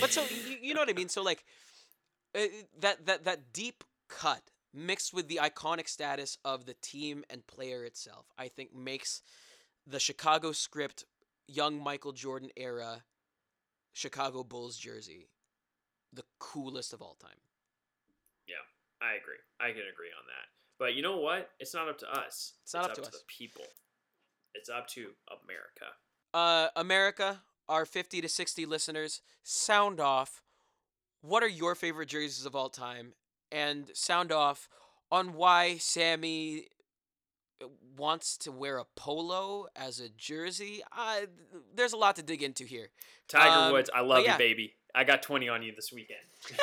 But so you, you know what I mean? So like uh, that that that deep cut mixed with the iconic status of the team and player itself, I think makes the Chicago script young Michael Jordan era Chicago Bulls jersey the coolest of all time. Yeah, I agree. I can agree on that. But you know what? It's not up to us. It's not up to the us. people. It's up to America. Uh, America, our 50 to 60 listeners, sound off. What are your favorite jerseys of all time? And sound off on why Sammy wants to wear a polo as a jersey. Uh, there's a lot to dig into here. Tiger Um, Woods, I love yeah. you, baby. I got 20 on you this weekend.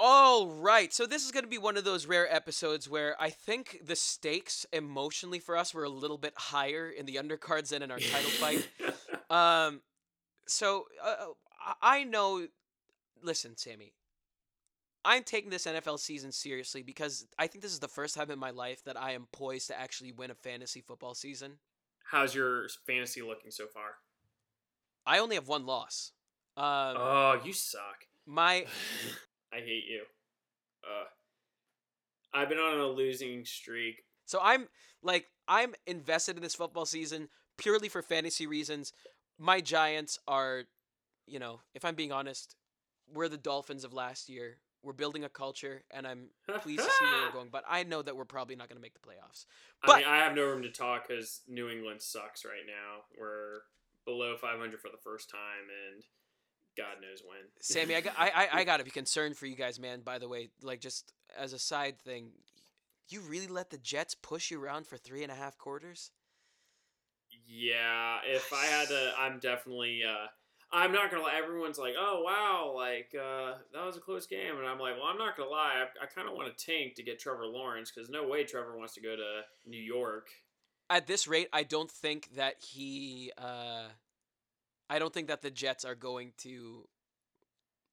All right, so this is going to be one of those rare episodes where I think the stakes emotionally for us were a little bit higher in the undercards than in our title fight. Um, so uh, I- I know. Listen, Sammy. I'm taking this NFL season seriously because I think this is the first time in my life that I am poised to actually win a fantasy football season. How's your fantasy looking so far? I only have one loss. Um, oh, you suck. my I hate you. Uh, I've been on a losing streak. so I'm like I'm invested in this football season purely for fantasy reasons. My Giants are, you know, if I'm being honest, we're the Dolphins of last year. We're building a culture, and I'm pleased to see where we're going. But I know that we're probably not going to make the playoffs. I mean, I have no room to talk because New England sucks right now. We're below 500 for the first time, and God knows when. Sammy, I got, I, I, I got to be concerned for you guys, man. By the way, like just as a side thing, you really let the Jets push you around for three and a half quarters? Yeah, if I had to, I'm definitely. Uh, I'm not gonna lie. Everyone's like, "Oh wow, like uh, that was a close game," and I'm like, "Well, I'm not gonna lie. I, I kind of want to tank to get Trevor Lawrence because no way Trevor wants to go to New York." At this rate, I don't think that he. Uh, I don't think that the Jets are going to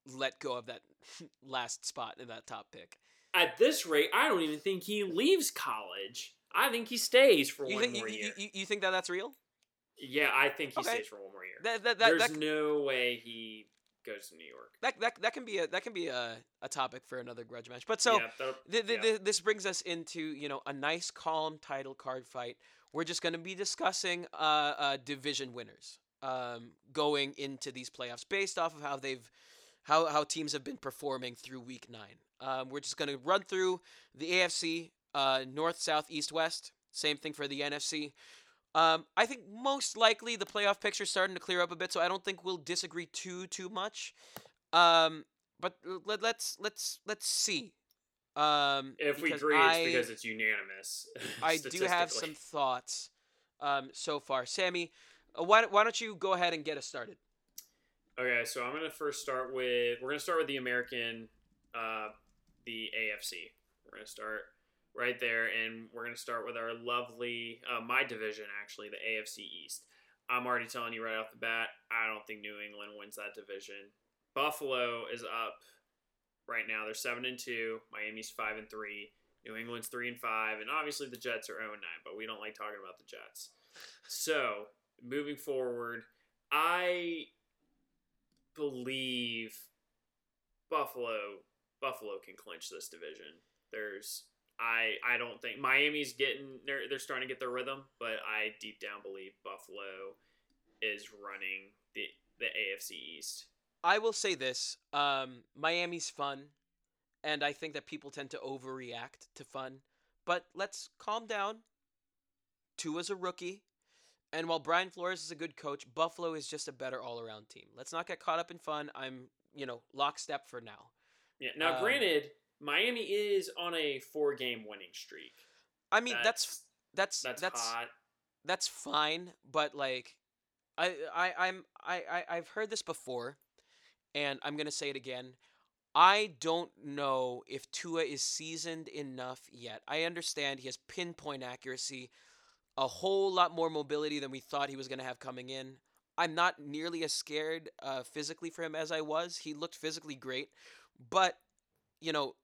let go of that last spot in that top pick. At this rate, I don't even think he leaves college. I think he stays for You one think, more you, year. you, you think that that's real? yeah, I think he Okay. stays for one more year. That that that, There's that, no way he goes to New York. that, that, that can be a that can be a, a topic for another grudge match. But so yeah, that'll- th- th- yeah. th- this brings us into you know a nice calm title card fight. We're just going to be discussing uh, uh, division winners um, going into these playoffs based off of how they've how how teams have been performing through week nine. Um, we're just going to run through the AFC uh, North, South, East, West. Same thing for the NFC. Um, I think most likely the playoff picture's starting to clear up a bit, so I don't think we'll disagree too too much. Um, but let, let's let's let's see. Um, if we agree, I, it's because it's unanimous. I do have some thoughts um, so far. Sammy, uh, why, why don't you go ahead and get us started? Okay, so I'm gonna first start with we're gonna start with the American, uh, the AFC. We're gonna start right there, and we're gonna start with our lovely uh, my division actually, the AFC East. I'm already telling you right off the bat, I don't think New England wins that division. Buffalo is up right now; they're seven and two. Miami's five and three. New England's three and five, and obviously the Jets are zero and nine. But we don't like talking about the Jets. So moving forward, I believe Buffalo Buffalo can clinch this division. There's I I don't think Miami's getting they're they're starting to get their rhythm, but I deep down believe Buffalo is running the the AFC East. I will say this: um, Miami's fun, and I think that people tend to overreact to fun. But let's calm down. Tua's a rookie, and while Brian Flores is a good coach, Buffalo is just a better all-around team. Let's not get caught up in fun. I'm, you know, lockstep for now. Yeah. Now, Um, granted, Miami is on a four game winning streak. I mean, that's that's that's, that's hot. that's fine, but like, I I I'm I, I I've heard this before, and I'm gonna say it again. I don't know if Tua is seasoned enough yet. I understand he has pinpoint accuracy, a whole lot more mobility than we thought he was gonna have coming in. I'm not nearly as scared uh, physically for him as I was. He looked physically great, but you know,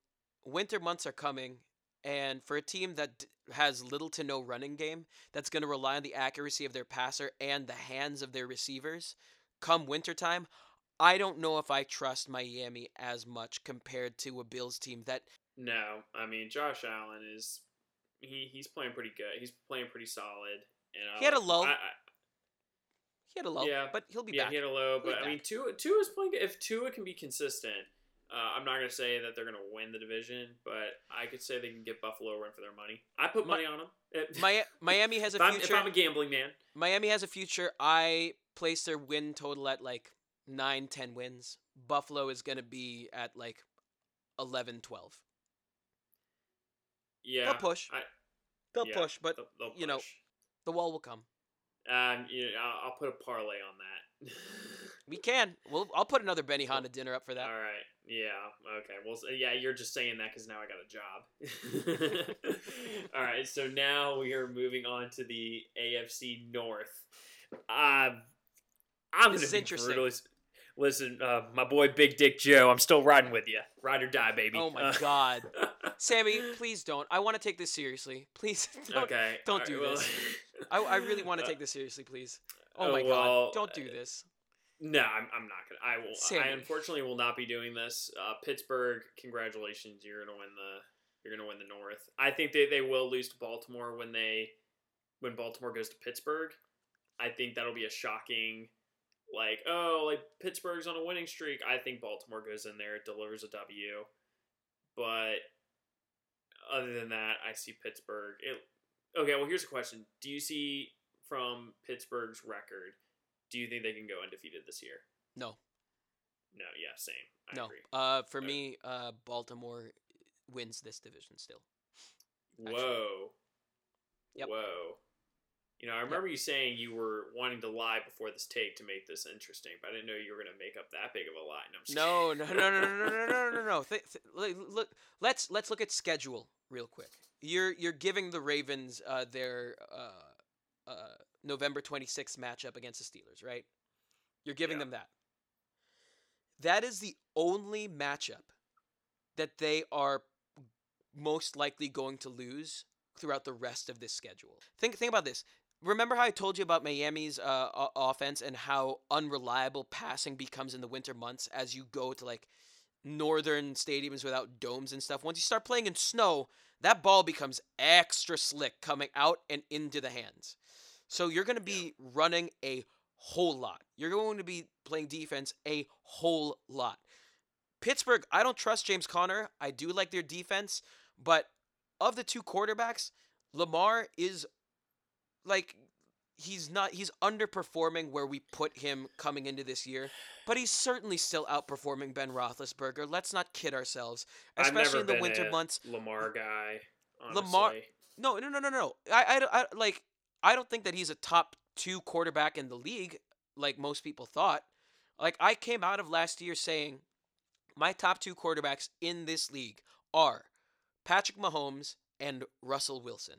winter months are coming, and for a team that has little to no running game, that's going to rely on the accuracy of their passer and the hands of their receivers, come wintertime, I don't know if I trust Miami as much compared to a Bills team that No, I mean Josh Allen is he he's playing pretty good. He's playing pretty solid. And He had a low. I, I, he had a low, Yeah, but he'll be yeah, back. he had a low, but I mean. Tua Tua's playing. good. If Tua can be consistent, uh, I'm not gonna say that they're gonna win the division, but I could say they can get Buffalo a run for their money. I put money on them. Mi- Miami has a if, I'm, if future. I'm a gambling man, Miami has a future. I place their win total at like 9, 10 wins. Buffalo is going to be at like 11, 12. yeah, They'll push. I- They'll yeah, push, but they'll, they'll you know, the wall will come. um, you know, I'll, I'll put a parlay on that. We can. We'll, I'll put another Benihana dinner up for that. All right. Yeah. Okay. Well, yeah, you're just saying that because now I got a job. All right. So now we are moving on to the AFC North. Um, I'm This gonna be brutally- Listen, uh, my boy Big Dick Joe, I'm still riding with you. Ride or die, baby. Oh my Uh, God. Sammy, please don't. I want to take this seriously. Please don't. okay. don't all do well- this. I, I really want to Uh, take this seriously, please. Oh oh, my well, God. Don't do this. No, I'm, I'm not gonna. I will. Sammy. I unfortunately will not be doing this. Uh, Pittsburgh, congratulations, you're gonna win the. You're gonna win the North. I think they, they will lose to Baltimore when they, when Baltimore goes to Pittsburgh. I think that'll be a shocking, like oh like Pittsburgh's on a winning streak. I think Baltimore goes in there, delivers a W. But other than that, I see Pittsburgh. It, okay, well here's a question: Do you see from Pittsburgh's record? Do you think they can go undefeated this year? No. No. Yeah. Same. I no. agree. Uh, for Okay. me, uh, Baltimore wins this division still. actually. Whoa. Yep. Whoa. You know, I remember you saying you were wanting to lie before this take to make this interesting, but I didn't know you were going to make up that big of a lie. No, I'm No, no, no, no, no, no, no, no, no. Th- th- look, let's let's look at schedule real quick. You're you're giving the Ravens uh, their uh, uh, November 26th matchup against the Steelers, right? You're giving Yeah. them that. That is the only matchup that they are most likely going to lose throughout the rest of this schedule. Think think about this. Remember how I told you about Miami's uh, offense and how unreliable passing becomes in the winter months as you go to like northern stadiums without domes and stuff. Once you start playing in snow, that ball becomes extra slick coming out and into the hands. So you're going to be running a whole lot. You're going to be playing defense a whole lot. Pittsburgh, I don't trust James Conner. I do like their defense, but of the two quarterbacks, Lamar is like he's not he's underperforming where we put him coming into this year, but he's certainly still outperforming Ben Roethlisberger. Let's not kid ourselves, especially in the winter months. Lamar guy. Honestly. Lamar- No, no, no, no, no. I, I, I like. I don't think that he's a top two quarterback in the league, like most people thought. Like I came out of last year saying, my top two quarterbacks in this league are Patrick Mahomes and Russell Wilson,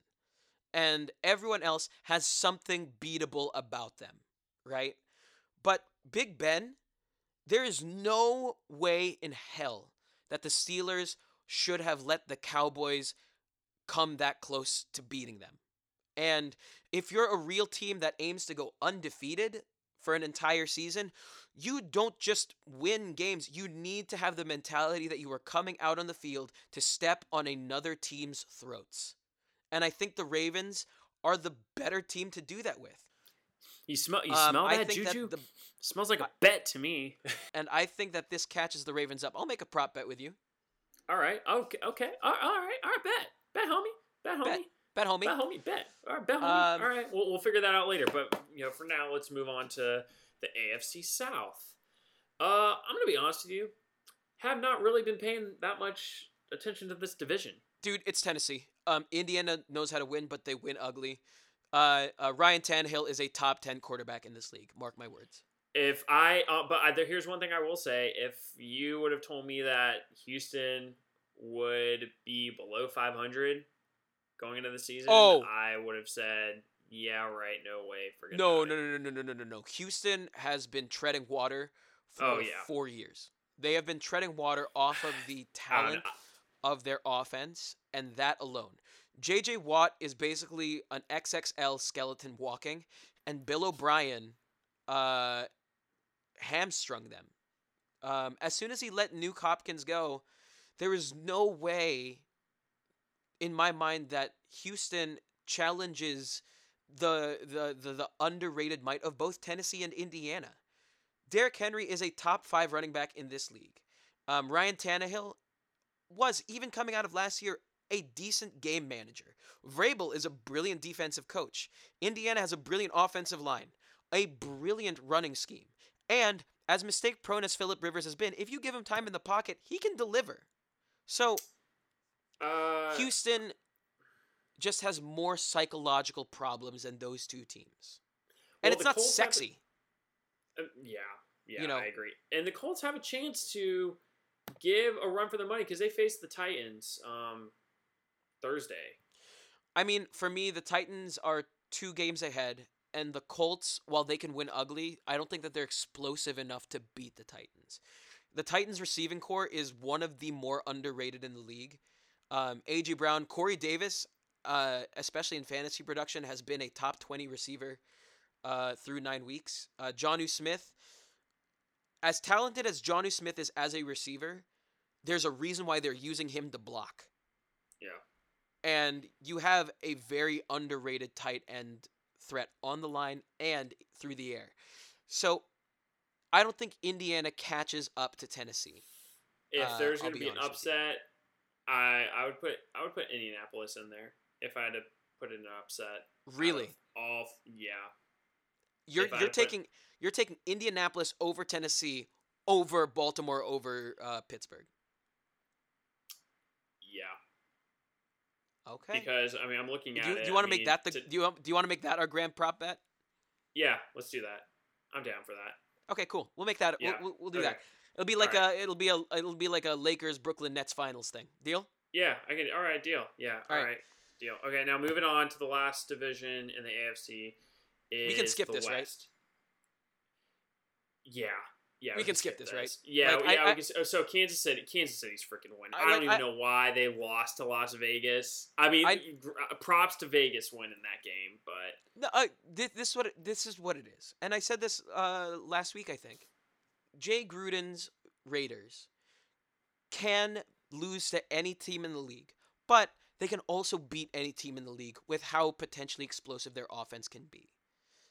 and everyone else has something beatable about them, right? But Big Ben, there is no way in hell that the Steelers should have let the Cowboys come that close to beating them. And if you're a real team that aims to go undefeated for an entire season, you don't just win games. You need to have the mentality that you are coming out on the field to step on another team's throats. And I think the Ravens are the better team to do that with. You smell? You Um, smell that juju? that the, Smells like a bet to me. and I think that this catches the Ravens up. I'll make a prop bet with you. all right. Okay. Okay. All all right. All right. Bet. Bet, homie. Bet, homie. Bet. Bet, homie. Bet, homie. Bet. All right. Bet, homie. Um, all right. We'll, we'll figure that out later. But you know, for now, let's move on to the AFC South. Uh, I'm gonna be honest with you. Have not really been paying that much attention to this division. Dude, it's Tennessee. Um, Indiana knows how to win, but they win ugly. Uh, uh, Ryan Tannehill is a top ten quarterback in this league. Mark my words. If I, uh, but I, there, here's one thing I will say: if you would have told me that Houston would be below 500 going into the season, Oh. I would have said, "Yeah, right, no way." Forget No, no, no, no, no, no, no, no, no. Houston has been treading water for Oh, yeah. four years. They have been treading water off of the talent of their offense, and that alone. JJ Watt is basically an XXL skeleton walking, and Bill O'Brien uh, hamstrung them. Um, as soon as he let Nuk Hopkins go, there is no way, in my mind, that Houston challenges the, the, the, the underrated might of both Tennessee and Indiana. Derrick Henry is a top five running back in this league. Um, Ryan Tannehill was, even coming out of last year, a decent game manager. Vrabel is a brilliant defensive coach. Indiana has a brilliant offensive line, a brilliant running scheme. And as mistake prone as Philip Rivers has been, if you give him time in the pocket, he can deliver. So Uh, Houston just has more psychological problems than those two teams. And Well, it's not Colts have a- sexy. Uh, yeah, yeah, You know- I agree. And the Colts have a chance to give a run for their money because they face the Titans um, Thursday. I mean, for me, the Titans are two games ahead, and the Colts, while they can win ugly, I don't think that they're explosive enough to beat the Titans. The Titans' receiving corps is one of the more underrated in the league. Um, A.J. Brown, Corey Davis, uh, especially in fantasy production, has been a top 20 receiver uh, through nine weeks. Uh, Jonnu Smith, as talented as Jonnu Smith is as a receiver, there's a reason why they're using him to block Yeah. and you have a very underrated tight end threat on the line and through the air. So I don't think Indiana catches up to Tennessee. If Uh, there's I'll going to be be an honest with you. upset, I I would put I would put Indianapolis in there if I had to put in an upset. Really, All yeah. you're if you're to put- taking you're taking Indianapolis over Tennessee over Baltimore over uh, Pittsburgh. Yeah. Okay. Because I mean I'm looking do at you, it. do you want to make mean, that the to- do you want, do you want to make that our grand prop bet? Yeah, let's do that. I'm down for that. Okay, cool. We'll make that. Yeah. We'll, we'll, we'll do Okay. that. It'll be like Alright. a it'll be a it'll be like a Lakers Brooklyn Nets finals thing. Deal? Yeah, I can. All right, deal. Yeah, all Alright. right, deal. Okay, now moving on to the last division in the AFC. Is can skip this, right? Yeah, yeah. We can skip this, right? Yeah, Like, yeah. I- we I- can, so- Kansas City, Kansas City's freaking win. I I, don't like- even know why they lost to Las Vegas. I mean, I- uh, props to Vegas winning that game, but No, uh, this, this is what it, this is what it is, and I said this uh, last week. I think Jay Gruden's Raiders can lose to any team in the league, but they can also beat any team in the league with how potentially explosive their offense can be.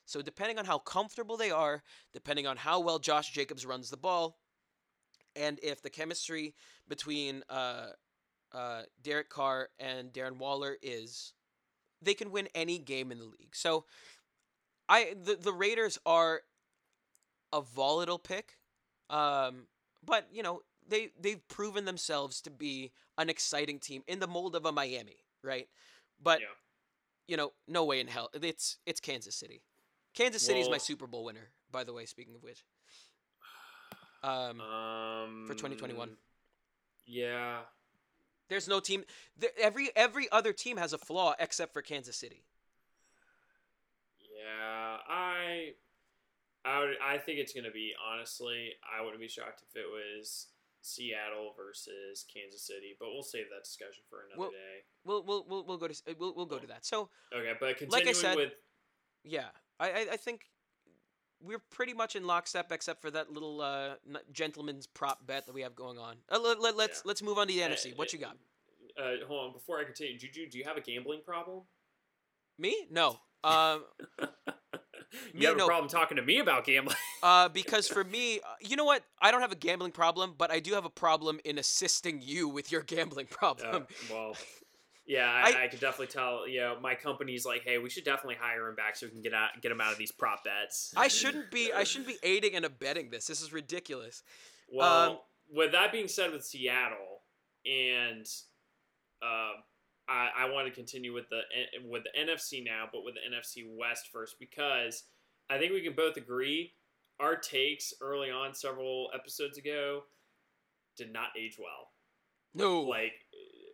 So depending on how comfortable they are, depending on how well Josh Jacobs runs the ball, and if the chemistry between uh, uh, Derek Carr and Darren Waller is, they can win any game in the league. So, I the the Raiders are a volatile pick, um, but you know they they've proven themselves to be an exciting team in the mold of a Miami, right? But Yeah. you know, no way in hell. It's it's Kansas City. Kansas City's my Super Bowl winner, by the way. Speaking of which, um, um, for 2021. Yeah, there's no team. every every other team has a flaw except for Kansas City. Yeah, I, I would, I think it's gonna be honestly. I wouldn't be shocked if it was Seattle versus Kansas City, but we'll save that discussion for another Well- day. We'll we'll we'll, we'll go to we'll, we'll go to that. So Okay, but like I said, with yeah, I I, I think we're pretty much in lockstep except for that little uh, gentleman's prop bet that we have going on. Uh, let, let, let's Yeah. let's move on to the Uh, NFC. What you got? Uh, hold on, before I continue, Juju, do you have a gambling problem? Me? No. Um, you have no. a problem talking to me about gambling. uh, because for me, uh, you know what? I don't have a gambling problem, but I do have a problem in assisting you with your gambling problem. Uh, well, yeah, I, I- I, could definitely tell. You know, my company's like, hey, we should definitely hire him back so we can get out, get him out of these prop bets. I shouldn't be. I shouldn't be aiding and abetting this. This is ridiculous. Well, Um, with that being said, with Seattle, and uh, I, I want to continue with the with the NFC now, but with the NFC West first because I think we can both agree our takes early on several episodes ago did not age well. No. Like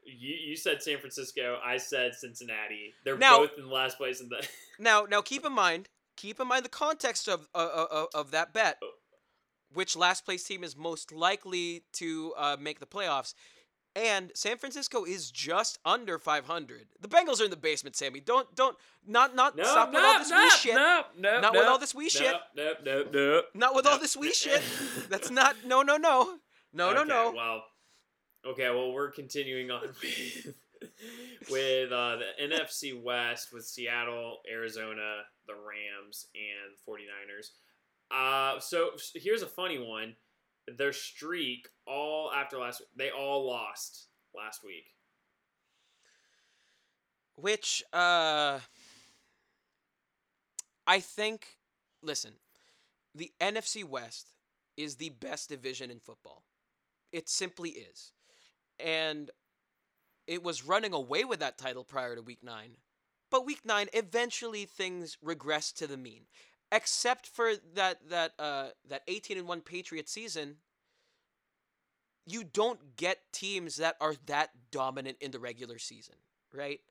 you, you said San Francisco, I said Cincinnati. They're Now- both in last place in the. Now, now keep in mind, keep in mind the context of uh, uh, uh, of that bet. Which last place team is most likely to uh, make the playoffs? And San Francisco is just under 500. The Bengals are in the basement, Sammy. Don't don't not not No, stop with all this no, wee shit. no, no, Not no, with all this wee shit. No, no, no, no. Not with all this wee shit. That's not no no no no no Okay, no. Well, okay. Well, we're continuing on with with uh, the NFC West with Seattle, Arizona, the Rams, and 49ers. Uh, so here's a funny one. Their streak, all after last, week they all lost last week. Which uh I think listen, the NFC West is the best division in football. It simply is. And it was running away with that title prior to week 9. But week 9 eventually things regressed to the mean. Except for that that uh that 18 and 1 Patriot season, you don't get teams that are that dominant in the regular season, right?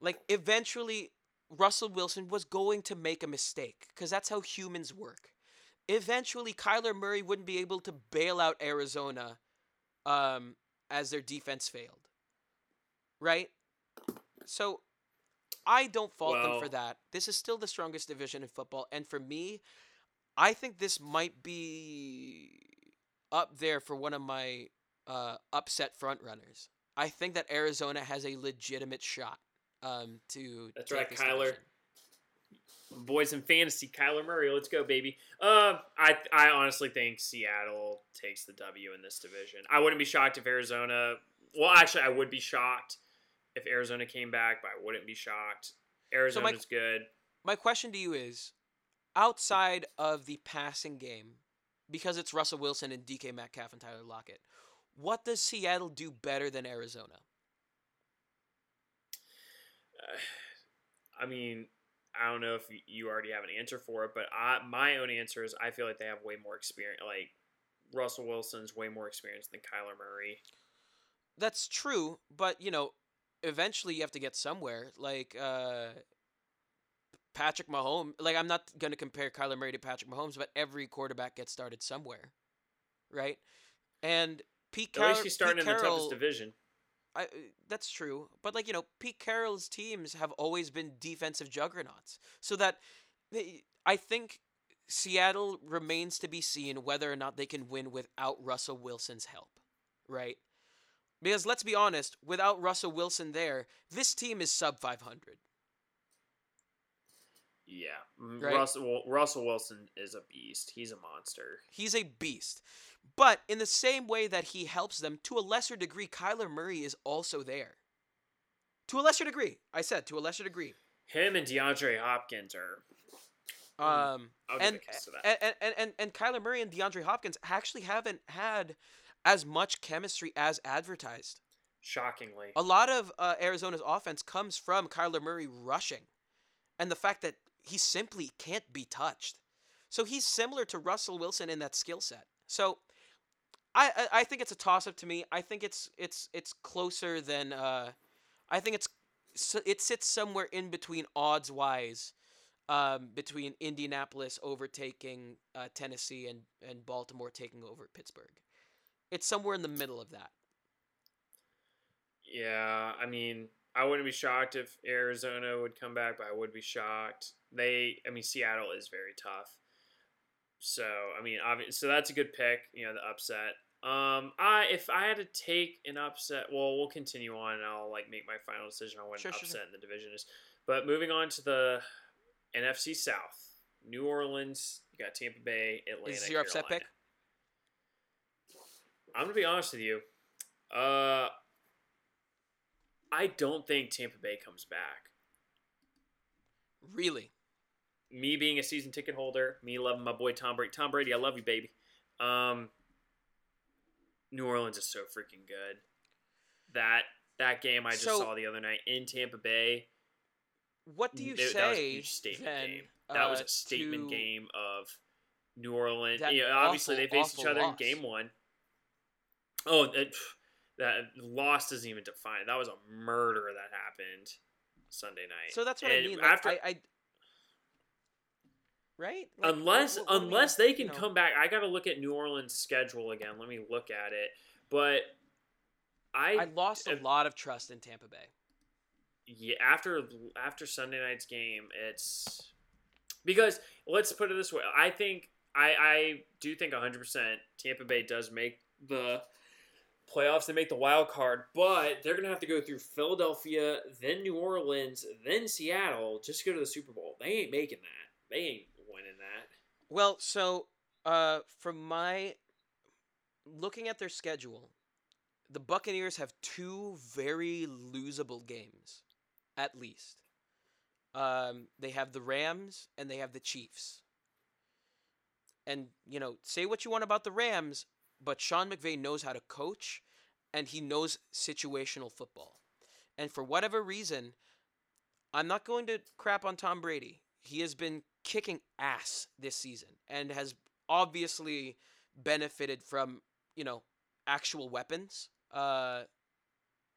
Like eventually Russell Wilson was going to make a mistake because that's how humans work. Eventually Kyler Murray wouldn't be able to bail out Arizona um, as their defense failed. Right? So I don't fault them for that. This is still the strongest division in football and for me I think this might be up there for one of my uh, upset front runners. I think that Arizona has a legitimate shot um, to That's right, Kyler. division. Boys in fantasy, Kyler Murray. Let's go, baby. Uh, I I honestly think Seattle takes the W in this division. I wouldn't be shocked if Arizona. Well, actually, I would be shocked if Arizona came back, but I wouldn't be shocked. Arizona's good. My question to you is outside of the passing game, because it's Russell Wilson and DK Metcalf and Tyler Lockett, what does Seattle do better than Arizona? Uh, I mean, I don't know if you already have an answer for it, but I, my own answer is I feel like they have way more experience. Like Russell Wilson's way more experience than Kyler Murray. That's true, but you know, eventually you have to get somewhere. Like uh, Patrick Mahomes. Like I'm not gonna compare Kyler Murray to Patrick Mahomes, but every quarterback gets started somewhere, right? And Pete At least he's starting in Carroll, the toughest division. I, that's true, but like you know, Pete Carroll's teams have always been defensive juggernauts. So that I think Seattle remains to be seen whether or not they can win without Russell Wilson's help, right? Because let's be honest, without Russell Wilson there, this team is sub 500. Yeah, Right. Russell Russell Wilson is a beast. He's a monster. He's a beast. But in the same way that he helps them, to a lesser degree, Kyler Murray is also there. To a lesser degree. I said to a lesser degree. Him and DeAndre Hopkins are. Um, I'll give and, a kiss to that. and, and, and, and Kyler Murray and DeAndre Hopkins actually haven't had as much chemistry as advertised. Shockingly, A lot of uh, Arizona's offense comes from Kyler Murray rushing, and the fact that he simply can't be touched. So he's similar to Russell Wilson in that skill set. So I, I I think it's a toss up to me. I think it's it's it's closer than uh, I think it's so it sits somewhere in between odds wise. Um, between Indianapolis overtaking uh, Tennessee and, and Baltimore taking over Pittsburgh. It's somewhere in the middle of that. yeah. I mean, I wouldn't be shocked if Arizona would come back, but I would be shocked. They, I mean, Seattle is very tough. So I mean, obviously, so that's a good pick. You know, the upset. Um, I if I had to take an upset, well, we'll continue on, and I'll like make my final decision on what Sure, an upset sure. in the division is. But moving on to the NFC South, New Orleans, you got Tampa Bay, Atlanta. Is this your upset pick? I'm gonna be honest with you. Uh, I don't think Tampa Bay comes back. Really? Me being a season ticket holder, me loving my boy Tom Brady. Tom Brady, I love you, baby. Um, New Orleans is so freaking good. That that game I just So- saw the other night in Tampa Bay. What do you it- say? that was a huge statement then, game. That was uh, a statement game of New Orleans. You know, obviously, awful, they faced each other in game one. Oh, it, that loss doesn't even define. That was a murder that happened Sunday night. So that's what I And mean. Like, after, I, I, right? Like, unless what- what- unless mean, they you can know? come back, I got to look at New Orleans' schedule again. Let me look at it. But I, I lost a if- lot of trust in Tampa Bay. yeah, after after Sunday night's game, it's because let's put it this way. I think I I do think 100% Tampa Bay does make the playoffs. They make the wild card, but they're gonna have to go through Philadelphia, then New Orleans, then Seattle just to go to the Super Bowl. They ain't making that. They ain't winning that. Well, so uh, from my looking at their schedule, the Buccaneers have two very losable games, at least. Um, they have the Rams and they have the Chiefs. And you know, say what you want about the Rams, but Sean McVay knows how to coach, and he knows situational football. And for whatever reason, I'm not going to crap on Tom Brady. He has been kicking ass this season and has obviously benefited from, you know, actual weapons uh,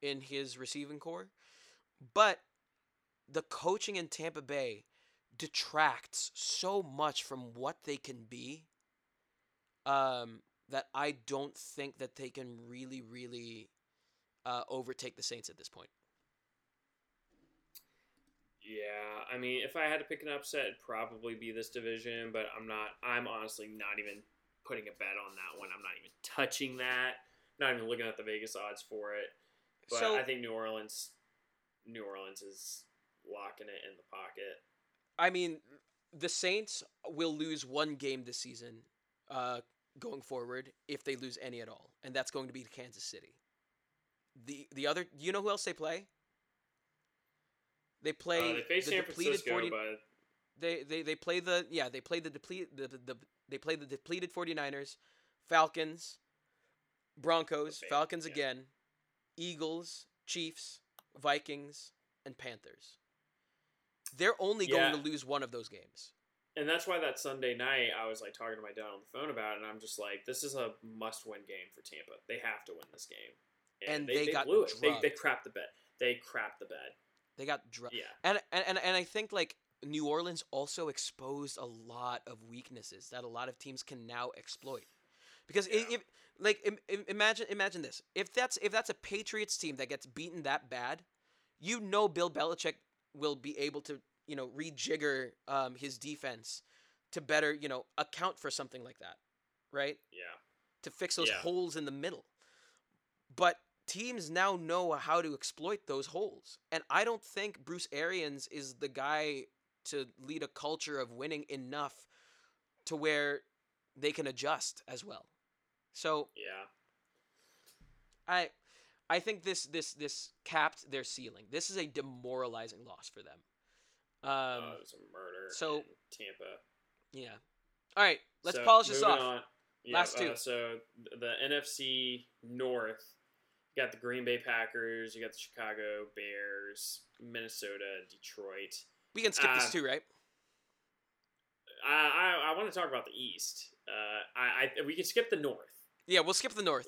in his receiving corps. But the coaching in Tampa Bay detracts so much from what they can be um, that I don't think that they can really, really uh, overtake the Saints at this point. Yeah, I mean, if I had to pick an upset, it'd probably be this division, but I'm not. I'm honestly not even putting a bet on that one. I'm not even touching that. Not even looking at the Vegas odds for it. But So- I think New Orleans, New Orleans is locking it in the pocket. I mean, the Saints will lose one game this season, uh, going forward if they lose any at all, and that's going to be to Kansas City. The the other, you know who else they play? They play Uh, they face the San depleted Francisco, 40 but they, they they play the yeah they play the deplete the, the, the they play the depleted 49ers, Falcons, Broncos, Falcons yeah. again, Eagles, Chiefs, Vikings, and Panthers. They're only Yeah. going to lose one of those games. And that's why that Sunday night I was like talking to my dad on the phone about it, and I'm just like, this is a must-win game for Tampa. They have to win this game, And they got blew it. They, they crapped the bed. They crapped the bed. They got dr- Yeah, and, and and and I think like New Orleans also exposed a lot of weaknesses that a lot of teams can now exploit. Because Yeah. if like im- im- imagine imagine this if that's if that's a Patriots team that gets beaten that bad, you know Bill Belichick will be able to you know rejigger um, his defense to better you know account for something like that, right? yeah. to fix those Yeah. holes in the middle. But teams now know how to exploit those holes. And I don't think Bruce Arians is the guy to lead a culture of winning enough to where they can adjust as well. So Yeah. I I think this this this capped their ceiling. This is a demoralizing loss for them. Um uh, it was a murder. so- in Tampa. yeah. All right, let's So, polish this off. on. Yeah, Last two. Uh, so the NFC North, you got the Green Bay Packers, you got the Chicago Bears, Minnesota, Detroit. We can skip uh, this too, right? I I, I want to talk about the East. Uh, I, I we can skip the North, Yeah, we'll skip the north.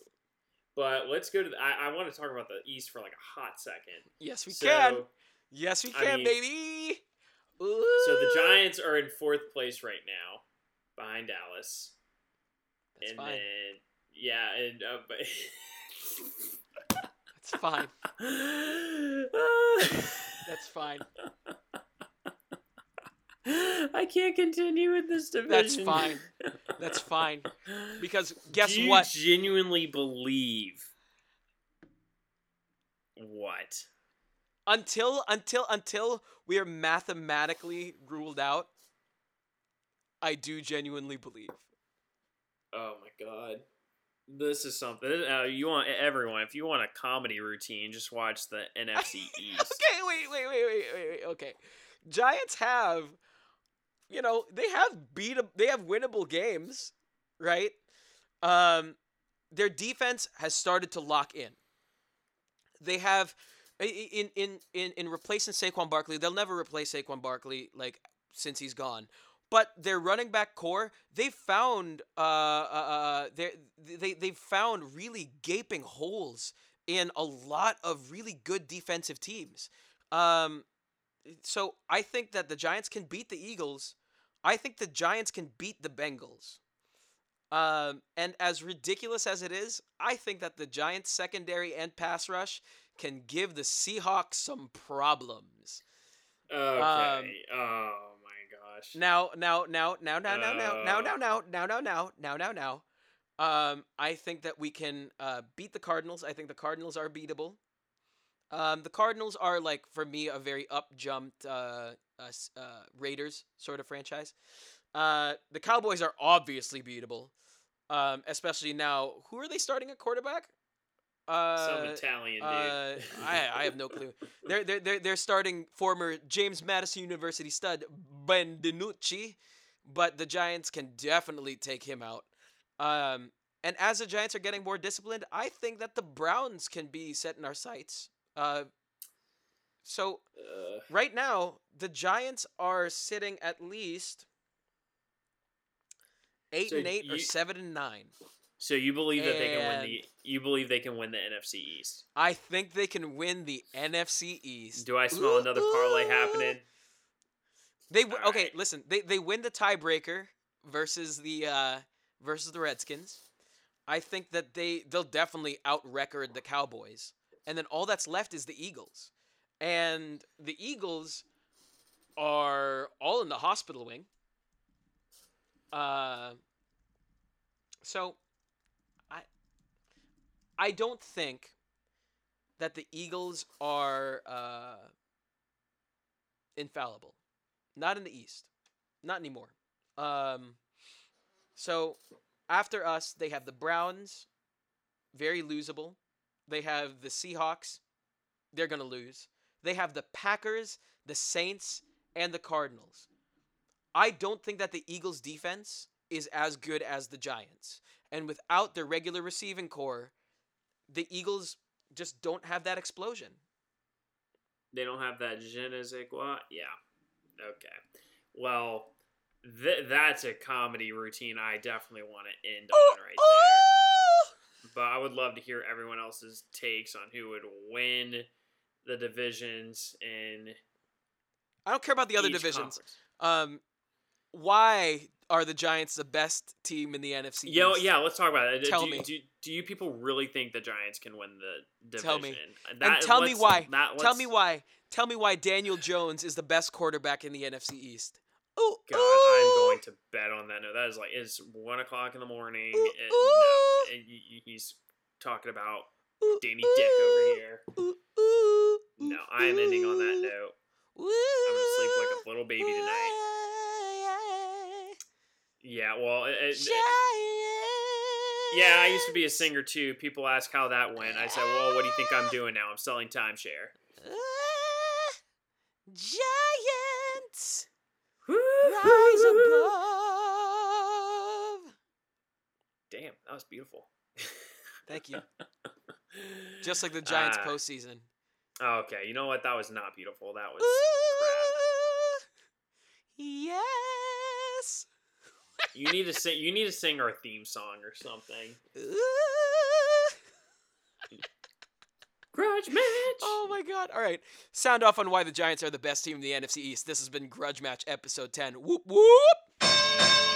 but let's go to. The, I I want to talk about the East for like a hot second. Yes, we so, can. Yes, we I can, mean- baby. So the Giants are in fourth place right now, behind Dallas, That's and fine. then yeah, and uh, but. That's fine. That's fine. I can't continue with this division. That's fine. That's fine. Because guess Do you what? genuinely believe what? Until until until we are mathematically ruled out, I do genuinely believe. Oh my god. This is something. Uh, you want everyone? If you want a comedy routine, just watch the NFC East. okay, wait, wait, wait, wait, wait, wait. Okay, Giants have, you know, they have beat, they have winnable games, right? Um, their defense has started to lock in. They have, in in in in replacing Saquon Barkley, they'll never replace Saquon Barkley like since he's gone. But their running back corps, they found uh, uh, uh they they they found really gaping holes in a lot of really good defensive teams. Um, so I think that the Giants can beat the Eagles. I think the Giants can beat the Bengals. Um, and as ridiculous as it is, I think that the Giants secondary and pass rush can give the Seahawks some problems. Okay. Um, oh my gosh. Now, now, now, now, now, now, now, now, Uh. now, now, now, now, now, now, now, now. Um, I think that we can uh, beat the Cardinals. I think the Cardinals are beatable. Um, the Cardinals are like for me a very up jumped uh, uh, uh, Raiders sort of franchise. Uh, the Cowboys are obviously beatable, um, especially now. Who are they starting at quarterback? Uh, Some Italian dude. uh, I, I have no clue. They're, they're, they're, they're starting former James Madison University stud Ben DiNucci, but the Giants can definitely take him out. Um, and as the Giants are getting more disciplined, I think that the Browns can be set in our sights. Uh, so Uh, right now, the Giants are sitting at least eight So and eight or seven and nine. So you believe that they can win the? You believe they can win the NFC East? I think they can win the NFC East. Do I smell another parlay Ooh. happening? They w- okay. Alright. Listen, they they win the tiebreaker versus the uh, versus the Redskins. I think that they they'll definitely out record the Cowboys, and then all that's left is the Eagles, and the Eagles are all in the hospital wing. Uh, so I don't think that the Eagles are uh, infallible. Not in the East. Not anymore. Um, so after us, they have the Browns, very losable. They have the Seahawks, they're gonna lose. They have the Packers, the Saints, and the Cardinals. I don't think that the Eagles' defense is as good as the Giants. And without their regular receiving corps, the Eagles just don't have that explosion. They don't have that je ne sais quoi. Yeah. Okay. Well, th- that's a comedy routine I definitely want to end on right there. But I would love to hear everyone else's takes on who would win the divisions in I don't care about the other divisions. conference. Um, why are the Giants the best team in the NFC? Yo, East? yeah, let's talk about it. Tell do, me. Do, do you people really think the Giants can win the division? Tell me. That- and tell me why. that- tell me why. Tell me why Daniel Jones is the best quarterback in the NFC East. Ooh, God, ooh. I'm going to bet on that. No, that is like it's one o'clock in the morning. Ooh, and, uh, no, and y- y- he's talking about Danny Dick over here. No, I am ending on that note. I'm gonna sleep like a little baby tonight. Yeah, well, it, it- Giants. Yeah, I used to be a singer too. People ask how that went. I said, well, what do you think I'm doing now? I'm selling timeshare. Ah, Giants rise above. Damn, that was beautiful. Thank you. Just like the Giants Ah. postseason. Okay, you know what? That was not beautiful. That was Ooh, yes. Crap. You need to sing. You need to sing our theme song or something. Grudge match. Oh my god. All right. Sound off on why the Giants are the best team in the NFC East. This has been Grudge Match episode 10. Whoop whoop.